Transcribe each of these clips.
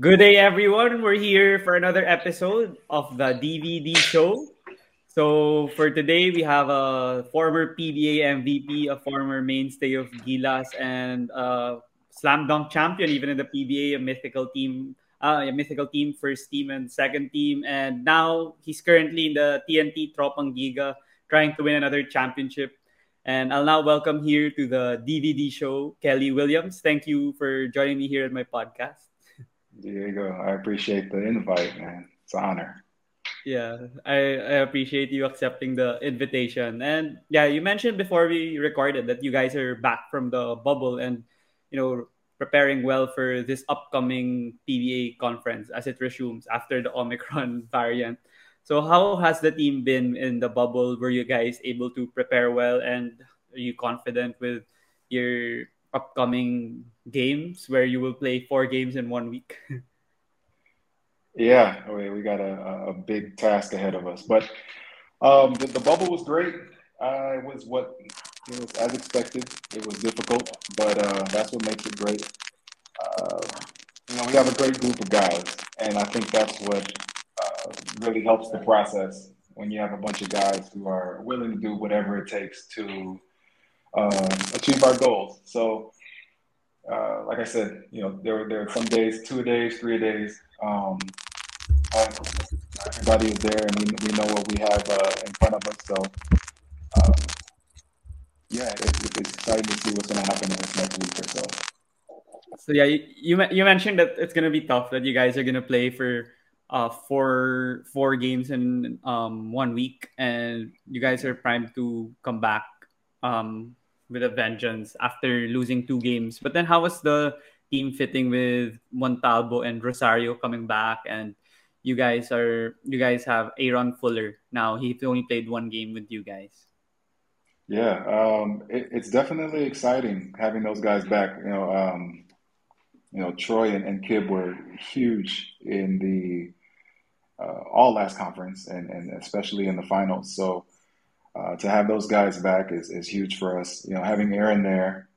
Good day, everyone. We're here for another episode of the DVD show. So, for today, we have a former PBA MVP, a former mainstay of Gilas, and a slam dunk champion, even in the PBA, a mythical team, uh, a mythical team, first team and second team. And now he's currently in the TNT Tropang Giga, trying to win another championship. And I'll now welcome here to the DVD show, Kelly Williams. Thank you for joining me here at my podcast. Diego, I appreciate the invite, man. It's an honor. Yeah, I, I appreciate you accepting the invitation. And yeah, you mentioned before we recorded that you guys are back from the bubble and you know preparing well for this upcoming PBA conference as it resumes after the Omicron variant. So how has the team been in the bubble? Were you guys able to prepare well and are you confident with your upcoming games where you will play four games in one week? yeah, we, we got a, a big task ahead of us. But um, the, the, bubble was great. It was what it was as expected. It was difficult, but uh, that's what makes it great. Uh, you know, we have a great group of guys, and I think that's what uh, really helps the process when you have a bunch of guys who are willing to do whatever it takes to uh, achieve our goals. So, uh, like I said, you know, there there are some days, two days, three days. Um, everybody is there, and we, we know what we have uh, in front of us. So, um, yeah, it, it's exciting to see what's going to happen in this next week or so. So yeah, you, you you mentioned that it's going to be tough that you guys are going to play for uh, four four games in um, one week, and you guys are primed to come back um, with a vengeance after losing two games. But then, how was the team fitting with Montalbo and Rosario coming back? And you guys are you guys have Aaron Fuller now. He only played one game with you guys. Yeah, um, it, it's definitely exciting having those guys back. You know, um, you know Troy and, and Kib were huge in the uh, all last conference and, and especially in the finals. So uh, to have those guys back is, is huge for us. You know, having Aaron there,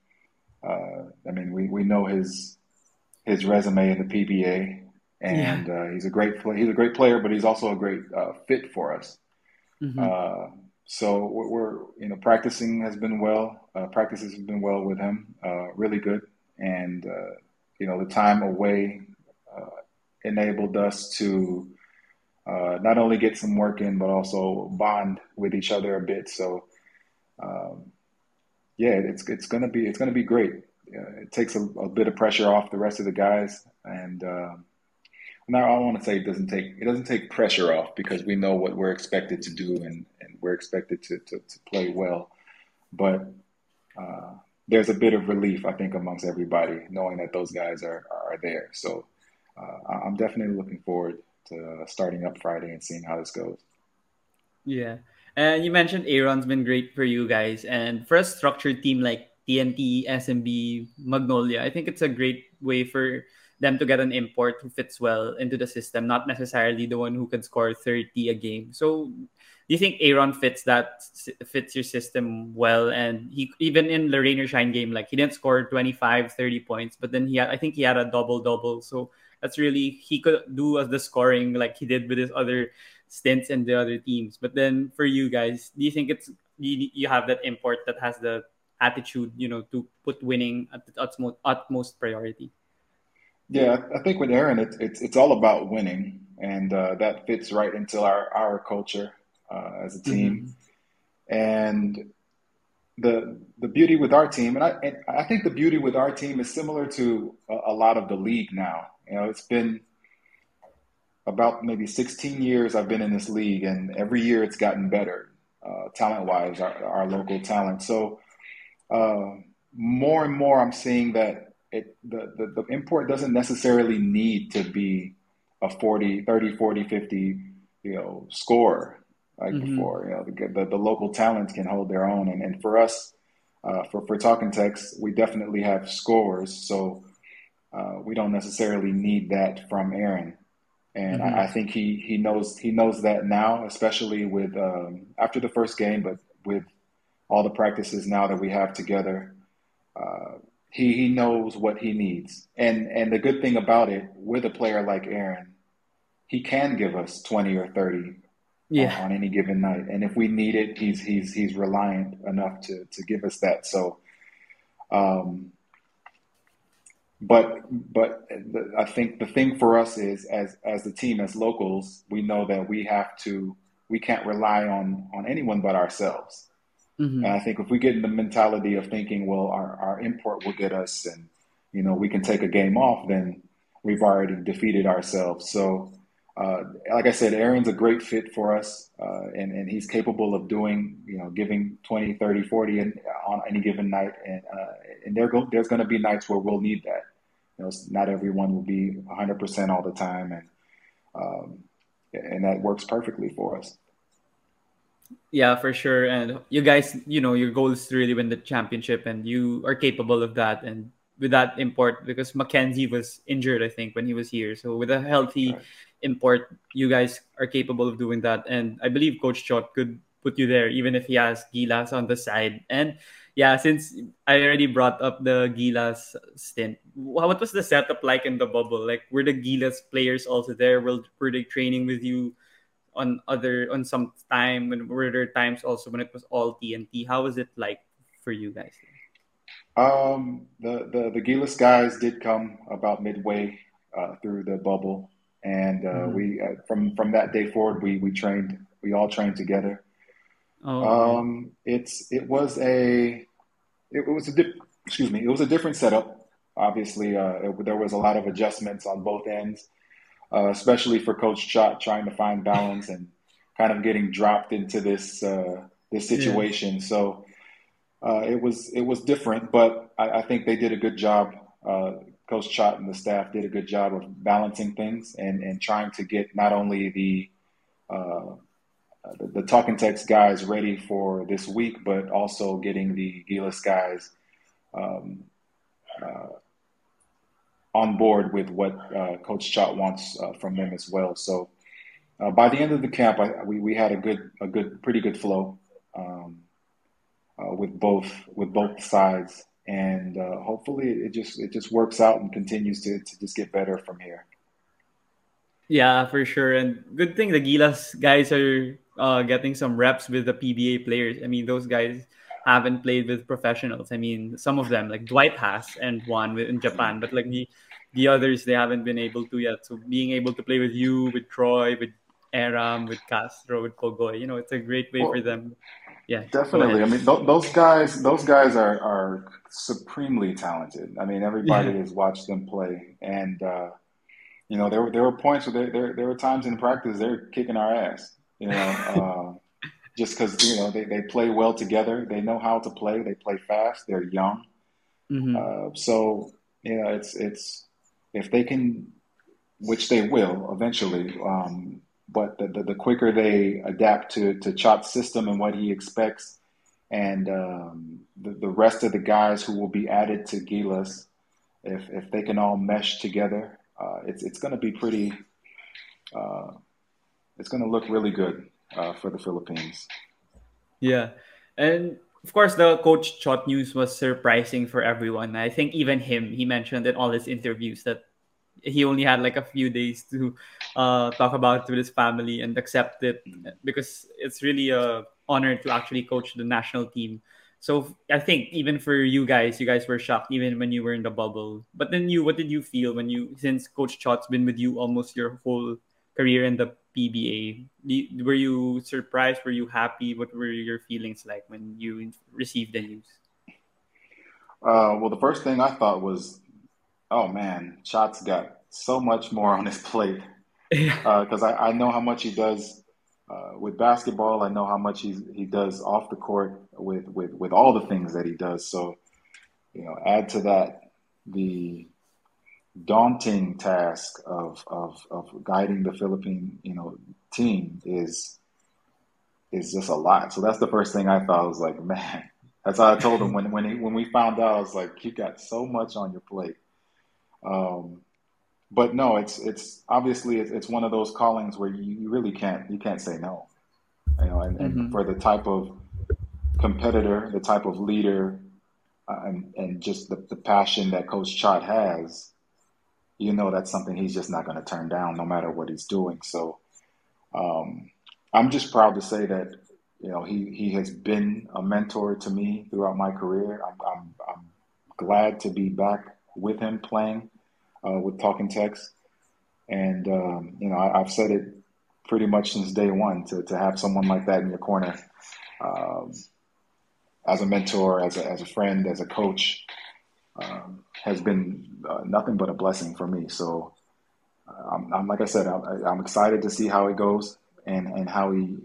uh, I mean, we, we know his his resume in the PBA, and yeah. Uh, he's a great play, he's a great player, but he's also a great uh, fit for us. Mm-hmm. Uh, so we're, we're, you know practicing has been well. practices have been well with him, really good, and you know the time away enabled us to uh, not only get some work in, but also bond with each other a bit. So, um, yeah, it's it's gonna be it's gonna be great. Uh, it takes a, a, bit of pressure off the rest of the guys, and uh, now I want to say it doesn't take it doesn't take pressure off because we know what we're expected to do and, and we're expected to, to, to play well. But uh, there's a bit of relief, I think, amongst everybody knowing that those guys are are there. So uh, I'm definitely looking forward to uh, starting up Friday and seeing how this goes. Yeah. And you mentioned Aaron's been great for you guys. And for a structured team like TNT, SMB, Magnolia, I think it's a great way for them to get an import who fits well into the system, not necessarily the one who can score 30 a game. So do you think Aaron fits that fits your system well? And he even in the Rain or Shine game, like he didn't score 25, 30 points, but then he had I think he had a double double. So that's really he could do as the scoring like he did with his other stints and the other teams. But then for you guys, do you think it's you, you have that import that has the attitude, you know, to put winning at the utmost, utmost priority? Yeah, I think with Aaron, it's it's, it's all about winning, and uh, that fits right into our our culture uh, as a team. Mm-hmm. And the the beauty with our team, and I and I think the beauty with our team is similar to a, a lot of the league now. You know, it's been about maybe 16 years I've been in this league, and every year it's gotten better, uh, talent wise, our, our, local talent. So, uh, more and more I'm seeing that it, the, the, the, import doesn't necessarily need to be a 40, 30, 40, 50, you know, score like mm-hmm. before. You know, the, the, the, local talents can hold their own. And, and for us, uh, for, for Talk 'N Text, we definitely have scores. So, uh, we don't necessarily need that from Aaron. And mm-hmm. I, I, think he, he knows he knows that now, especially with um, after the first game, but with all the practices now that we have together. Uh, he he knows what he needs, and and the good thing about it with a player like Aaron, he can give us twenty or thirty yeah. on, on, any given night, and if we need it, he's he's he's reliant enough to to give us that. So, um, but but the, I think the thing for us is as as the team as locals, we know that we have to we can't rely on on anyone but ourselves. Mm-hmm. And I think if we get in the mentality of thinking, well, our, our import will get us and, you know, we can take a game off, then we've already defeated ourselves. So, uh, like I said, Aaron's a great fit for us, uh, and, and he's capable of doing, you know, giving 20, 30, 40 in, on any given night. And, uh, and there go, there's going to be nights where we'll need that. You know, not everyone will be 100% all the time. And, um, and that works perfectly for us. Yeah, for sure. And you guys, you know, your goal is to really win the championship, and you are capable of that. And with that import, because McKenzie was injured, I think, when he was here. So with a healthy right. import, you guys are capable of doing that. And I believe Coach Chot could put you there, even if he has Gilas on the side. And yeah, since I already brought up the Gilas stint, what was the setup like in the bubble? Like, were the Gilas players also there? Were, were they training with you? on other on some time when were there times also when it was all TNT? How was it like for you guys? Um, the the the Gilas guys did come about midway uh, through the bubble, and uh, mm-hmm. we uh, from from that day forward we we trained we all trained together. Oh, um, it's it was a it was a di- excuse me it was a different setup. Obviously, uh, it, there was a lot of adjustments on both ends uh, especially for Coach Chot trying to find balance and kind of getting dropped into this uh, this situation. Yeah. So uh, it was it was different, but I, I think they did a good job. Uh, Coach Chot and the staff did a good job of balancing things and, and trying to get not only the uh, the, Talk 'N Text guys ready for this week, but also getting the Gilas guys um, uh, on board with what uh, Coach Chot wants uh, from them as well. So uh, by the end of the camp, I, we, we had a good a good pretty good flow um, with both with both sides, and hopefully it just it just works out and continues to to just get better from here. Yeah, for sure, and good thing the Gilas guys are uh, getting some reps with the PBA players. I mean, those guys haven't played with professionals. I mean, some of them like Dwight has and one in Japan, but like the the others they haven't been able to yet. So being able to play with you, with Troy, with Erram, with Castro, with Pogoy, you know, it's a great way well, for them. Yeah, definitely. I mean, th- those guys, those guys are are supremely talented. I mean, everybody yeah. has watched them play, and uh, you know, there were there were points where there there, there were times in practice they're kicking our ass. You know. Uh, just because you know they, they play well together. They know how to play. They play fast. They're young. Mm-hmm. Uh, so you know it's it's if they can, which they will eventually. Um, but the, the, the, quicker they adapt to to Chot's system and what he expects, and um, the, the rest of the guys who will be added to Gilas, if if they can all mesh together, uh, it's it's going to be pretty. Uh, it's going to look really good uh, for the Philippines. Yeah, and of course, the coach Chot news was surprising for everyone. I think even him, he mentioned in all his interviews that he only had like a few days to uh, talk about it with his family and accept it because it's really a honor to actually coach the national team. So I think even for you guys, you guys were shocked even when you were in the bubble. But then you, what did you feel when you, since Coach Chot's been with you almost your whole career in the PBA. Were you surprised? Were you happy? What were your feelings like when you received the news? Uh, well, the first thing I thought was, oh man, Chot's got so much more on his plate. Because uh, I, I, know how much he does uh, with basketball. I know how much he he does off the court with, with, with all the things that he does. So, you know, add to that the daunting task of, of, of guiding the Philippine, you know, team is is just a lot. So that's the first thing I thought. I was like, man, that's how I told him when when he, when we found out. I was like, you got so much on your plate. Um, but no, it's it's obviously it's, it's one of those callings where you, you really can't you can't say no. You know, and, and Mhm. for the type of competitor, the type of leader, uh, and and just the, the passion that Coach Chot has, you know that's something he's just not going to turn down no matter what he's doing. So um, I'm just proud to say that you know he he has been a mentor to me throughout my career. I'm I'm, I'm glad to be back with him playing uh, with Talk 'N Text, and um, you know I, I've said it pretty much since day one to to have someone like that in your corner. Um, as a mentor, as a, as a friend, as a coach, um, has been uh, nothing but a blessing for me. So, uh, I'm, I'm like I said, I'm, I'm excited to see how it goes and, and how he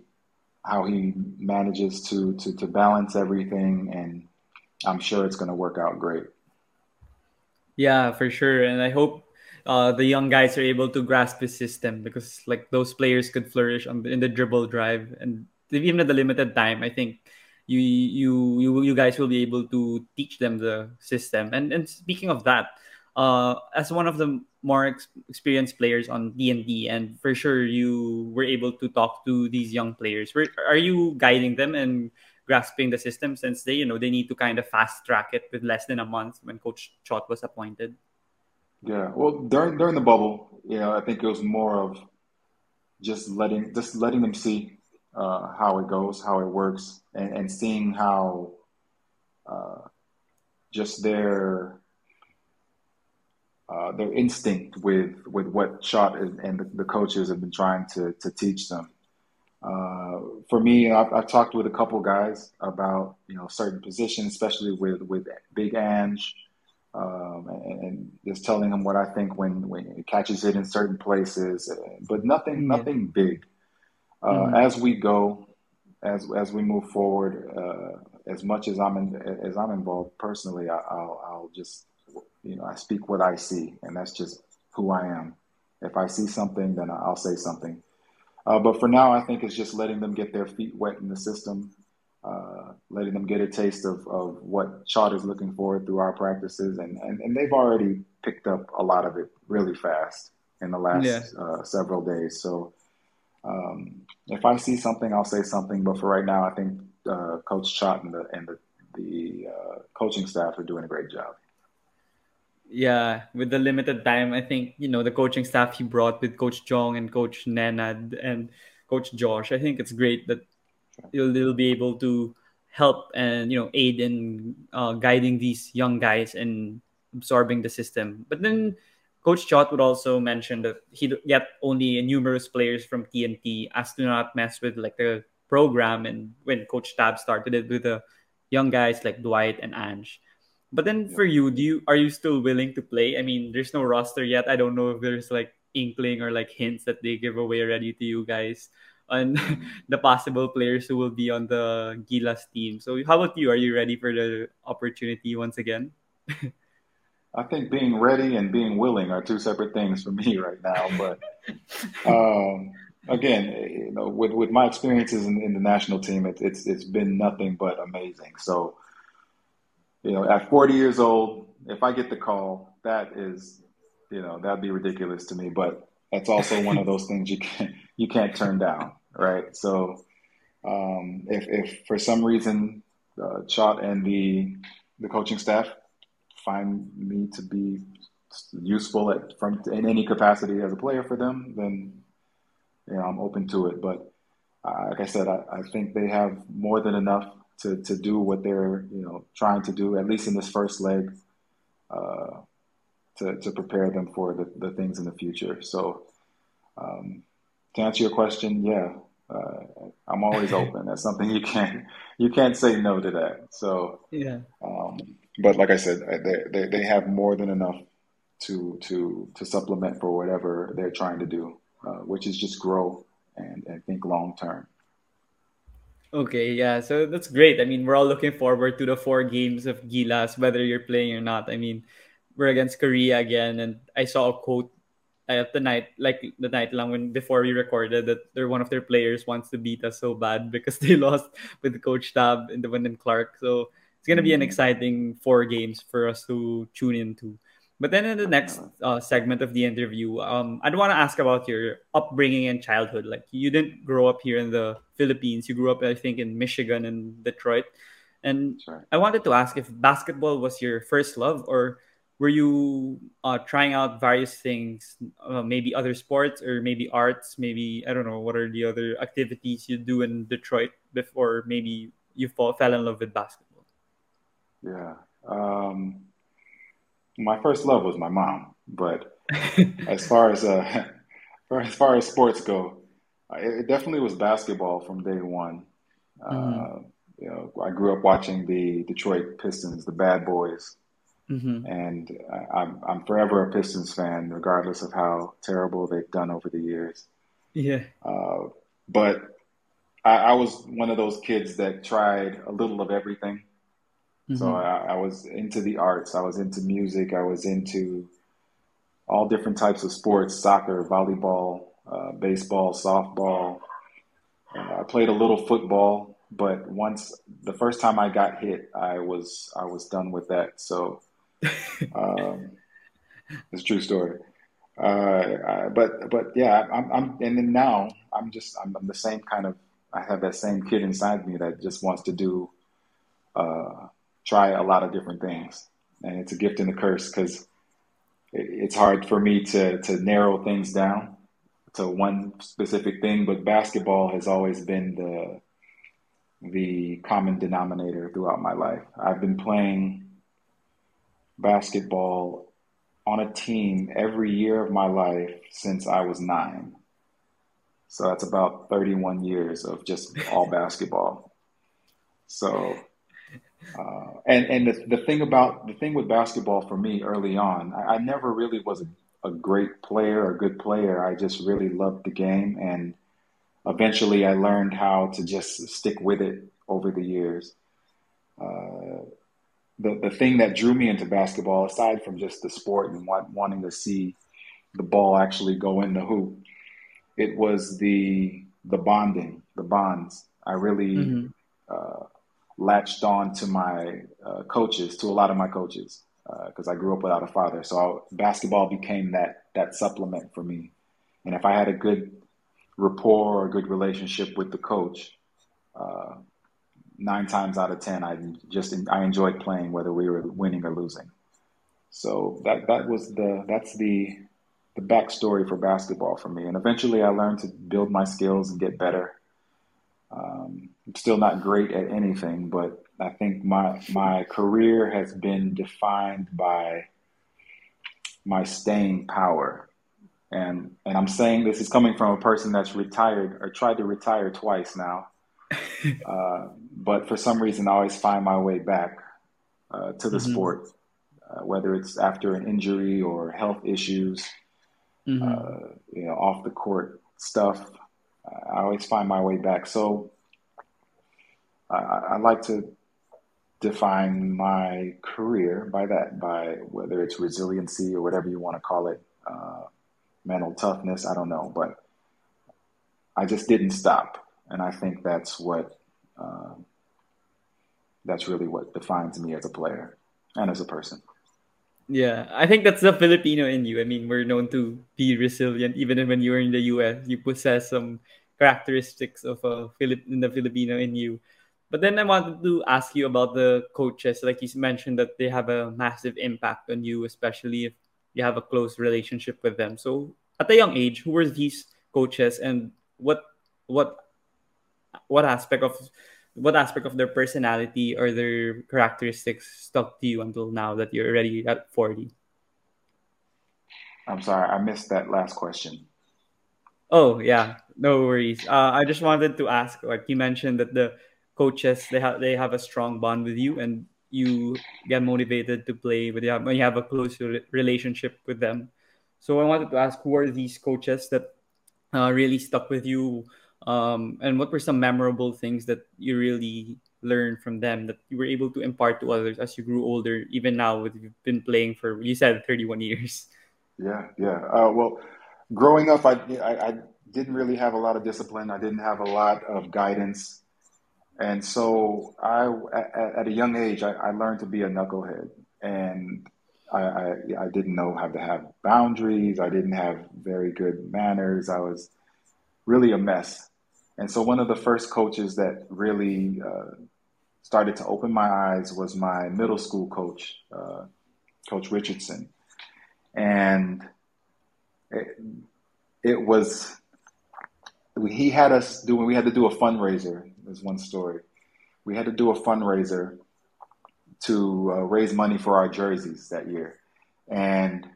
how he manages to, to to balance everything, and I'm sure it's going to work out great. Yeah, for sure. And I hope uh, the young guys are able to grasp the system because like those players could flourish on the, in the dribble drive and even at the limited time. I think you you you you guys will be able to teach them the system. And and speaking of that, uh, as one of the more ex- experienced players on TNT, and for sure you were able to talk to these young players. Were, are you guiding them and grasping the system since they you know they need to kind of fast track it with less than a month when Coach Chot was appointed? Yeah, well, during during the bubble, you know, I think it was more of just letting just letting them see uh, how it goes, how it works, and, and seeing how uh, just their uh, their instinct with with what Chot is, and the, the coaches have been trying to to teach them. Uh, for me, I've, I've talked with a couple guys about you know certain positions, especially with with Big Ange, um, and, and just telling him what I think when when he catches it in certain places, but nothing Yeah. nothing big. Uh, Mhm. as we go, as as we move forward, uh, as much as I'm in, as I'm involved personally, I, I'll I'll just you know I speak what I see, and that's just who I am. If I see something, then I'll say something. Uh, but for now, I think it's just letting them get their feet wet in the system, uh, letting them get a taste of, of what Chot is looking for through our practices, and, and, and they've already picked up a lot of it really fast in the last Yeah. uh, several days. So um, if I see something, I'll say something. But for right now, I think uh, Coach Chot and the and the, the uh, coaching staff are doing a great job. Yeah, with the limited time, I think you know the coaching staff he brought with Coach Jong and Coach Nenad and Coach Josh. I think it's great that you'll, they'll be able to help and you know aid in uh, guiding these young guys and absorbing the system. But then Coach Chot would also mention that he get only numerous players from TNT as to not mess with like the program. And when Coach Tab started it with the young guys like Dwight and Ange. But then for you, do you are you still willing to play? I mean, there's no roster yet. I don't know if there's like inkling or like hints that they give away already to you guys on the possible players who will be on the Gilas team. So how about you? Are you ready for the opportunity once again? I think being ready and being willing are two separate things for me right now. But um, again, you know, with with my experiences in, in the national team, it, it's it's been nothing but amazing. So, you know, at 40 years old, if I get the call, that is, you know, that'd be ridiculous to me. But that's also one of those things you can't you can't turn down, right? So, um, if if for some reason uh, Chot and the the coaching staff find me to be useful at from in any capacity as a player for them, then you know I'm open to it. But uh, like I said, I, I think they have more than enough to, to do what they're you know trying to do at least in this first leg uh, to to prepare them for the, the things in the future. So um, to answer your question, yeah. Uh, I'm always open. That's something you can't you can't say no to that. So Yeah. um, but like I said, they, they they have more than enough to to to supplement for whatever they're trying to do, uh, which is just grow and, and think long term. Okay, yeah. So that's great. I mean, we're all looking forward to the four games of Gilas, whether you're playing or not. I mean, we're against Korea again, and I saw a quote at the night, like the night long when before we recorded, that they're one of their players wants to beat us so bad because they lost with Coach Tab and the in Clark. So it's gonna be an Mhm. exciting four games for us to tune into. But then in the next uh, segment of the interview, um, I want to ask about your upbringing and childhood. Like you didn't grow up here in the Philippines. You grew up, I think, in Michigan and Detroit. And. I wanted to ask if basketball was your first love, or were you uh, trying out various things, uh, maybe other sports or maybe arts, maybe I don't know what are the other activities you do in Detroit before maybe you fall, fell in love with basketball. Yeah. Um, my first love was my mom, but as far as uh, as far as sports go, it definitely was basketball from day one. Mm-hmm. Uh, you know, I grew up watching the Detroit Pistons, the Bad Boys, mm-hmm. and I'm I'm forever a Pistons fan, regardless of how terrible they've done over the years. Yeah. Uh, but I, I, was one of those kids that tried a little of everything. Mm-hmm. So I, I was into the arts. I was into music. I was into all different types of sports: soccer, volleyball, uh, baseball, softball. Uh, I played a little football but once the first time I got hit, I was I was done with that. So um, it's a true story. Uh, I, but but yeah, I'm, I'm and then now I'm just I'm, I'm, the same kind of I have that same kid inside me that just wants to do uh, try a lot of different things, and it's a gift and a curse because it's hard for me to to narrow things down to one specific thing. But basketball has always been the the common denominator throughout my life. I've been playing basketball on a team every year of my life since I was nine. So that's about 31 years of just all basketball. So, uh, and and the, the thing about the thing with basketball for me early on, I, I never really was a, a great player, a good player. I just really loved the game and eventually I learned how to just stick with it over the years. Uh, the, the thing that drew me into basketball, aside from just the sport and want, wanting to see the ball actually go in the hoop, it was the the bonding, the bonds. I really mm-hmm. uh, latched on to my uh, coaches, to a lot of my coaches, because uh, I grew up without a father. So basketball became that that supplement for me. And if I had a good rapport or a good relationship with the coach, uh, nine times out of ten, I just I enjoyed playing whether we were winning or losing. So that that was the that's the the backstory for basketball for me. And eventually, I learned to build my skills and get better. Um, I'm still not great at anything, but I think my my career has been defined by my staying power and and I'm saying this is coming from a person that's retired or tried to retire twice now. uh, but for some reason, I always find my way back uh, to the mm-hmm. sport, uh, whether it's after an injury or health issues, mm-hmm. Uh, you know, off the court stuff. I always find my way back. So I, I like to define my career by that, by whether it's resiliency or whatever you want to call it. Uh, mental toughness. I don't know, but I just didn't stop, and I think that's what uh, that's really what defines me as a player and as a person. Yeah, I think that's the Filipino in you. I mean, we're known to be resilient, even when you were in the U.S. You possess some characteristics of a Philip in the Filipino in you. But then I wanted to ask you about the coaches. Like you mentioned, that they have a massive impact on you, especially if you have a close relationship with them. So at a young age, who were these coaches and what what what aspect of what aspect of their personality or their characteristics stuck to you until now that you're already at 40? I'm sorry, I missed that last question. Oh yeah, no worries. Uh, I just wanted to ask, like you mentioned that the coaches they have they have a strong bond with you, and you get motivated to play with have, when you have a close relationship with them. So I wanted to ask, who are these coaches that uh, really stuck with you, um, and what were some memorable things that you really learned from them that you were able to impart to others as you grew older, even now with you've been playing for you said 31 years. Yeah, yeah. Uh, well, growing up, I, I, I didn't really have a lot of discipline. I didn't have a lot of guidance. And so I, at, at a young age, I, I, learned to be a knucklehead. And I, I, I didn't know how to have boundaries. I didn't have very good manners. I was really a mess. And so one of the first coaches that really uh, started to open my eyes was my middle school coach, uh, Coach Richardson. And it, it was, he had us doing, we had to do a fundraiser. There's one story. We had to do a fundraiser to uh, raise money for our jerseys that year. And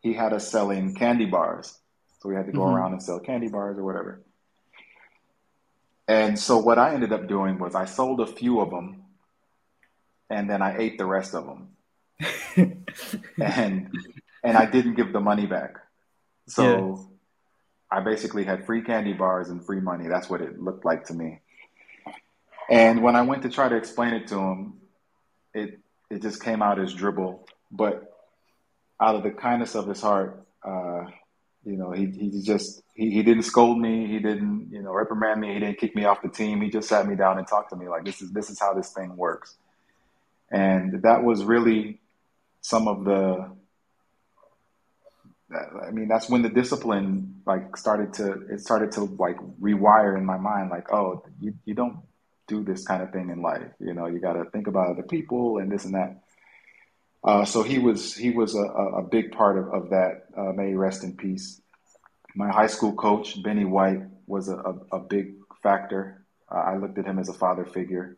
he had us selling candy bars. So we had to go mm-hmm. around and sell candy bars or whatever. And so what I ended up doing was I sold a few of them and then I ate the rest of them. and and I didn't give the money back. So yeah. I basically had free candy bars and free money. That's what it looked like to me. And when I went to try to explain it to him, it it just came out as dribble. But out of the kindness of his heart, uh, you know, he he just he, he didn't scold me, he didn't you know reprimand me, he didn't kick me off the team. He just sat me down and talked to me like this is this is how this thing works. And that was really some of the I mean, that's when the discipline like started to it started to like rewire in my mind. Like, oh, you you don't do this kind of thing in life. You know, you got to think about other people and this and that. Uh, so he was he was a, a big part of, of that. Uh, may rest in peace. My high school coach Benny White was a, a, a big factor. Uh, I looked at him as a father figure,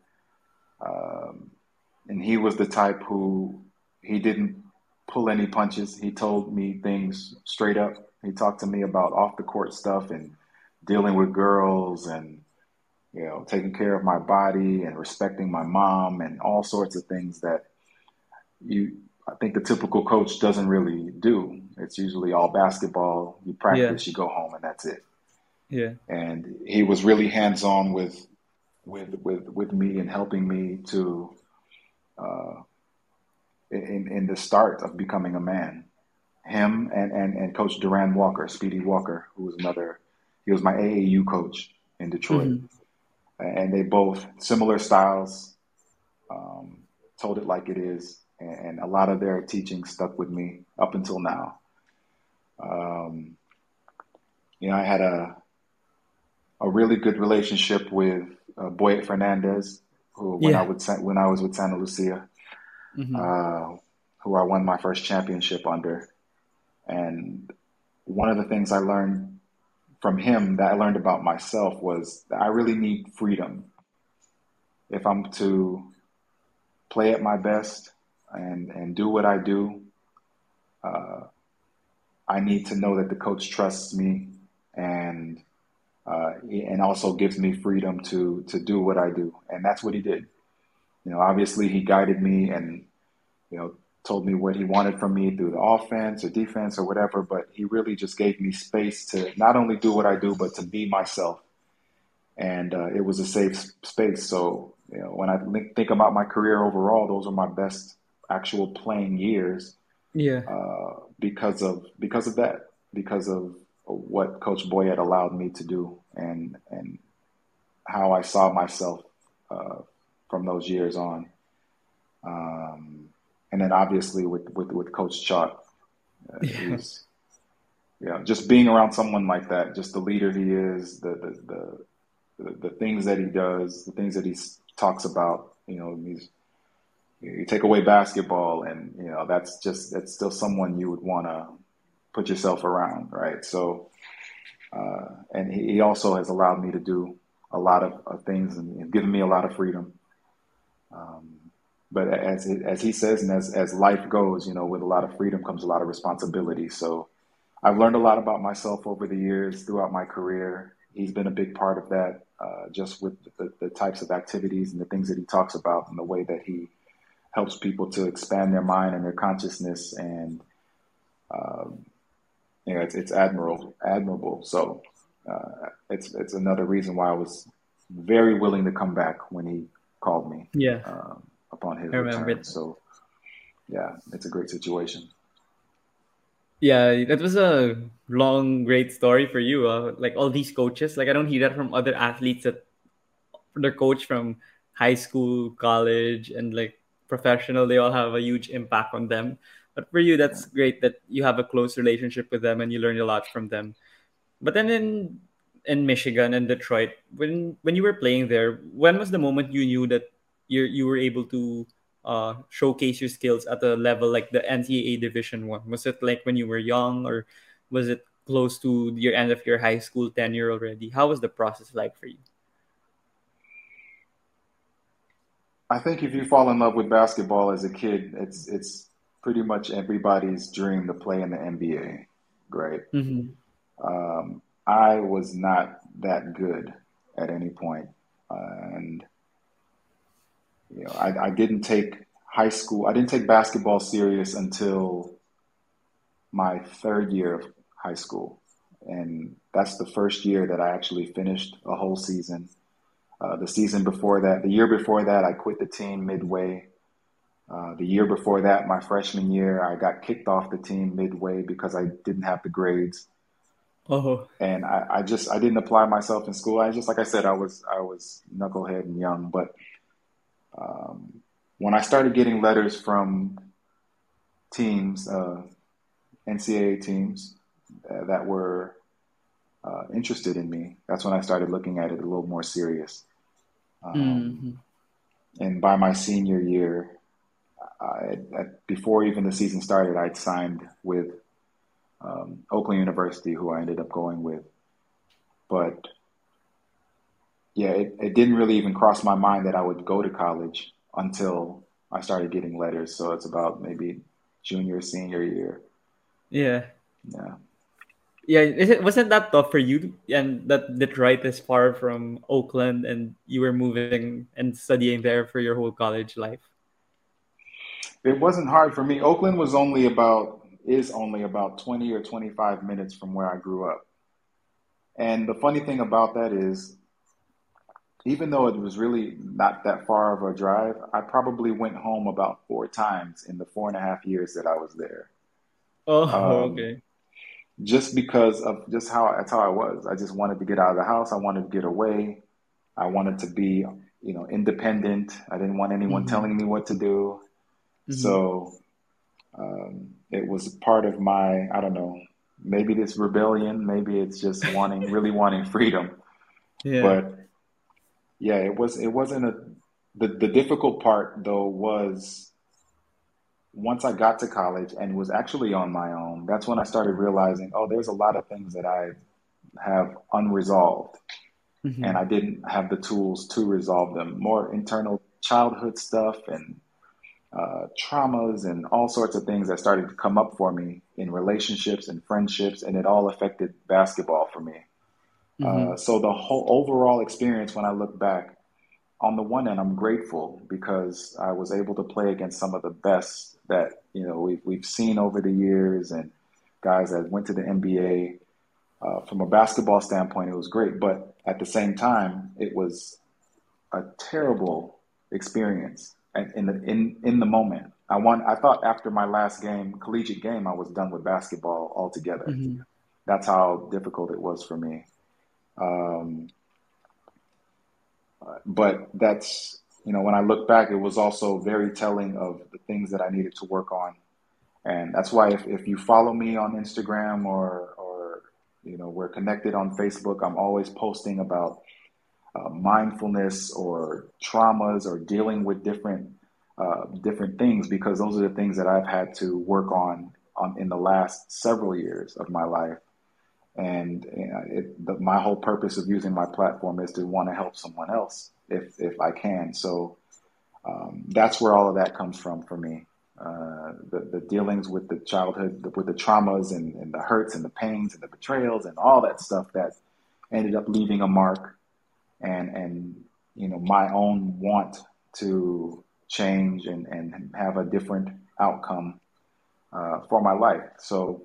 um, and he was the type who he didn't pull any punches. He told me things straight up. He talked to me about off the court stuff and dealing with girls and you know, taking care of my body and respecting my mom and all sorts of things that you I think the typical coach doesn't really do. It's usually all basketball, you practice, yeah. you go home and that's it. Yeah. And he was really hands on with with with with me and helping me to uh in in the start of becoming a man. Him and and, and coach Duran Walker, Speedy Walker, who was another he was my AAU coach in Detroit. Mm-hmm and they both similar styles. Um, told it like it is, and, a lot of their teaching stuck with me up until now. Um, you know, I had a a really good relationship with uh, Boyet Fernandez, who when yeah. I would when I was with Santa Lucia, mm-hmm. uh, who I won my first championship under, and one of the things I learned from him that I learned about myself was that I really need freedom if I'm to play at my best and and do what I do. Uh, I need to know that the coach trusts me and uh, and also gives me freedom to to do what I do, and that's what he did. You know, obviously he guided me and you know told me what he wanted from me through the offense or defense or whatever, but he really just gave me space to not only do what I do, but to be myself. And uh, it was a safe space. So, you know, when I think about my career overall, those are my best actual playing years. Yeah. Uh, because of because of that, because of what Coach Boyet allowed me to do, and and how I saw myself uh, from those years on. Um, and then obviously with with, with Coach Chot, uh, yeah. yeah, just being around someone like that, just the leader he is, the the, the the things that he does, the things that he talks about, you know, he's you take away basketball and you know that's just that's still someone you would want to put yourself around right so uh, and he, he, also has allowed me to do a lot of, of things and, and given me a lot of freedom um, but as as he says, and as as life goes, you know, with a lot of freedom comes a lot of responsibility. So I've learned a lot about myself over the years throughout my career. He's been a big part of that, uh, just with the, the, types of activities and the things that he talks about, and the way that he helps people to expand their mind and their consciousness. And um, you know, it's it's admirable, admirable. So uh, it's it's another reason why I was very willing to come back when he called me. Yeah. Um, upon his I remember return. It. So yeah, it's a great situation. Yeah, that was a long, great story for you. Uh, like all these coaches, like I don't hear that from other athletes that their coach from high school, college, and like professional, they all have a huge impact on them. But for you, that's great that you have a close relationship with them and you learned a lot from them. But then in in Michigan and Detroit, when when you were playing there, when was the moment you knew that you you were able to uh, showcase your skills at a level like the NCAA Division One? Was it like when you were young, or was it close to your end of your high school tenure already? How was the process like for you? I think if you fall in love with basketball as a kid, it's it's pretty much everybody's dream to play in the NBA, right? Mm-hmm. Um, I was not that good at any point, and you know, I, I didn't take high school. I didn't take basketball serious until my third year of high school, and that's the first year that I actually finished a whole season uh, the season before that, the year before that, I quit the team midway. Uh, the year before that, my freshman year, I got kicked off the team midway because I didn't have the grades. Oh. And I, I just I didn't apply myself in school. I just like I said, I was I was knucklehead and young. But um, when I started getting letters from teams, uh, NCAA teams uh, that were uh, interested in me, that's when I started looking at it a little more serious. Um, mm-hmm. And by my senior year, I, I, before even the season started, I'd signed with um, Oakland University, who I ended up going with. But yeah, it, it didn't really even cross my mind that I would go to college until I started getting letters. So it's about maybe junior, senior year. Yeah. Yeah. Yeah, is it wasn't that tough for you? And that Detroit is far from Oakland, and you were moving and studying there for your whole college life. It wasn't hard for me. Oakland was only about is only about twenty or twenty five minutes from where I grew up. And the funny thing about that is, even though it was really not that far of a drive, I probably went home about four times in the four and a half years that I was there. Oh, um, okay just because of just how that's how I was. I just wanted to get out of the house. I wanted to get away. I wanted to be, you know, independent. I didn't want anyone mm-hmm. telling me what to do. Mm-hmm. So um, it was part of my, I don't know, maybe this rebellion, maybe it's just wanting, really wanting freedom. Yeah. But yeah, it was, it wasn't a, the, the difficult part though was once I got to college and was actually on my own, that's when I started realizing, oh, there's a lot of things that I have unresolved. Mm-hmm. And I didn't have the tools to resolve them. More internal childhood stuff and uh, traumas and all sorts of things that started to come up for me in relationships and friendships, and it all affected basketball for me. Mm-hmm. Uh, so the whole overall experience, when I look back, on the one end, I'm grateful because I was able to play against some of the best that you know we've we've seen over the years, and guys that went to the NBA. Uh, from a basketball standpoint, it was great, but at the same time, it was a terrible experience. And in the in in the moment, I want. I thought after my last game, collegiate game, I was done with basketball altogether. Mm-hmm. That's how difficult it was for me. Um, but that's you know when I look back, it was also very telling of the things that I needed to work on, and that's why if, if you follow me on Instagram or or you know we're connected on Facebook, I'm always posting about uh, mindfulness or traumas or dealing with different uh, different things because those are the things that I've had to work on on in the last several years of my life and it, the, my whole purpose of using my platform is to want to help someone else if if I can. So um, that's where all of that comes from for me. Uh, the, the dealings with the childhood, with the traumas and, and, the hurts and the pains and the betrayals and all that stuff that ended up leaving a mark, and and you know my own want to change and, and have a different outcome uh, for my life. So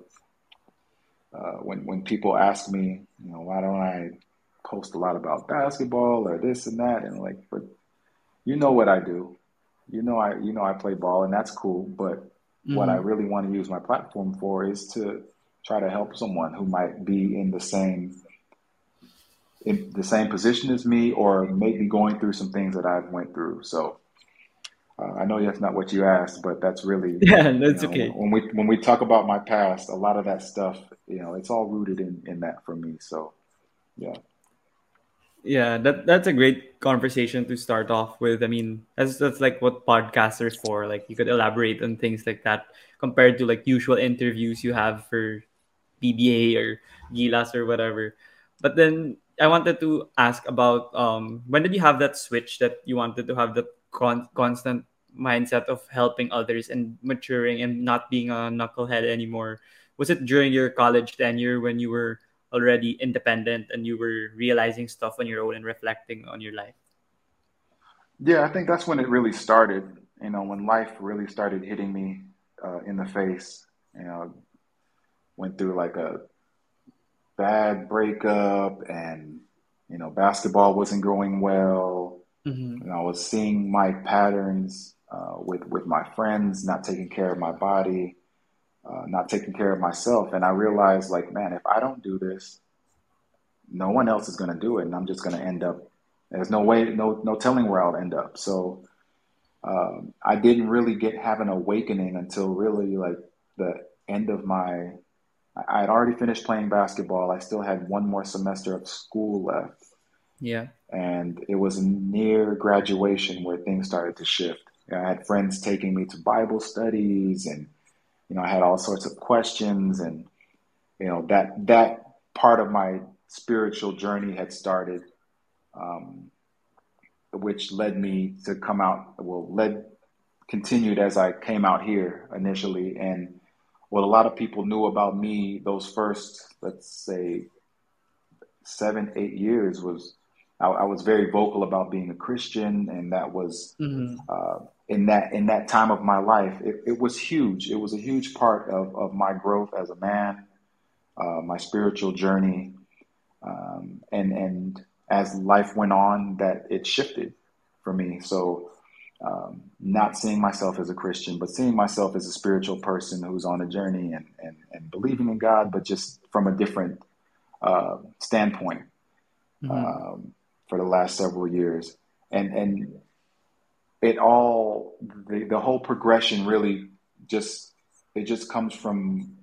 uh, when when people ask me, you know, why don't I post a lot about basketball or this and that, and like, but you know what I do, you know I you know I play ball and that's cool, but mm-hmm. what I mm-hmm. really want to use my platform for is to try to help someone who might be in the same in the same position as me or maybe going through some things that I've went through. So Uh, I know that's not what you asked, but that's really Yeah, you that's know okay. when we when we talk about my past, a lot of that stuff, you know, it's all rooted in in that for me. So yeah, Yeah, that that's a great conversation to start off with. I mean, that's that's like what podcasts are for. Like you could elaborate on things like that compared to like usual interviews you have for PBA or Gilas or whatever. But then I wanted to ask about um when did you have that switch that you wanted to have that con- constant mindset of helping others and maturing and not being a knucklehead anymore? Was it during your college tenure when you were already independent and you were realizing stuff on your own and reflecting on your life? yeah, I think that's when it really started. You know, when life really started hitting me uh, in the face. You know, went through like a bad breakup, and you know, basketball wasn't going well. Mm-hmm. And I was seeing my patterns uh, with with my friends, not taking care of my body, uh, not taking care of myself, and I realized, like, man, if I don't do this, no one else is going to do it, and I'm just going to end up. There's no way, no no telling where I'll end up. So um, I didn't really get have an awakening until really like the end of my. I had already finished playing basketball. I still had one more semester of school left, Yeah. And it was near graduation where things started to shift. You know, I had friends taking me to Bible studies, and you know, I had all sorts of questions, and you know that that part of my spiritual journey had started, um, which led me to come out. Well, led continued as I came out here initially, and what a lot of people knew about me those first, let's say, seven, eight years was I, I was very vocal about being a Christian, and that was Mm-hmm. uh, in that in that time of my life. It, it was huge. It was a huge part of of my growth as a man, uh, my spiritual journey, um, and and as life went on, that it shifted for me. So. Um, not seeing myself as a Christian, but seeing myself as a spiritual person who's on a journey and, and, and believing in God, but just from a different uh, standpoint Mm-hmm. um, for the last several years. And and it all the, the whole progression really just it just comes from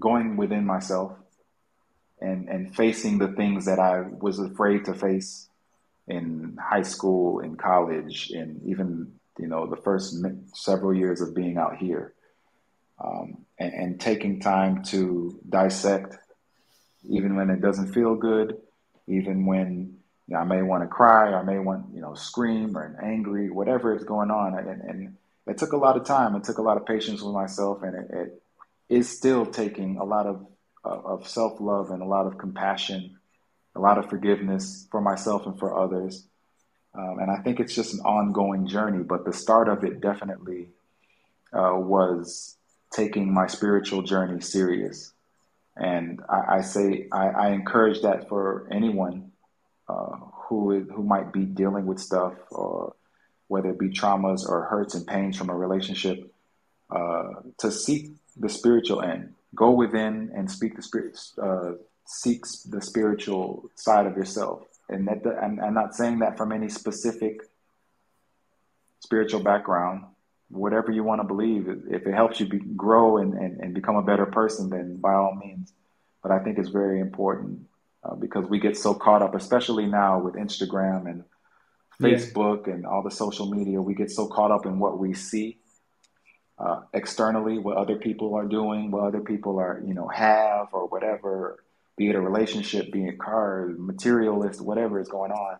going within myself and and facing the things that I was afraid to face in high school, in college, and even you know the first several years of being out here, um, and, and taking time to dissect, even when it doesn't feel good, even when I may want to cry, I may want you know scream or angry, whatever is going on, and, and it took a lot of time. It took a lot of patience with myself, and it, it is still taking a lot of of of self love and a lot of compassion, a lot of forgiveness for myself and for others. Um, and I think it's just an ongoing journey. But the start of it definitely uh, was taking my spiritual journey serious. And I, I say I, I encourage that for anyone uh, who who might be dealing with stuff, or whether it be traumas or hurts and pains from a relationship, uh, to seek the spiritual end. Go within and speak the spirit, uh, seeks the spiritual side of yourself. And that I'm, I'm not saying that from any specific spiritual background. Whatever you want to believe, if it helps you be, grow and, and, and become a better person, then by all means. But I think it's very important uh, because we get so caught up, especially now with Instagram and Yeah. Facebook and all the social media, we get so caught up in what we see uh, externally, what other people are doing, what other people are, you know, have or whatever, be it a relationship, be it car, materialist, whatever is going on.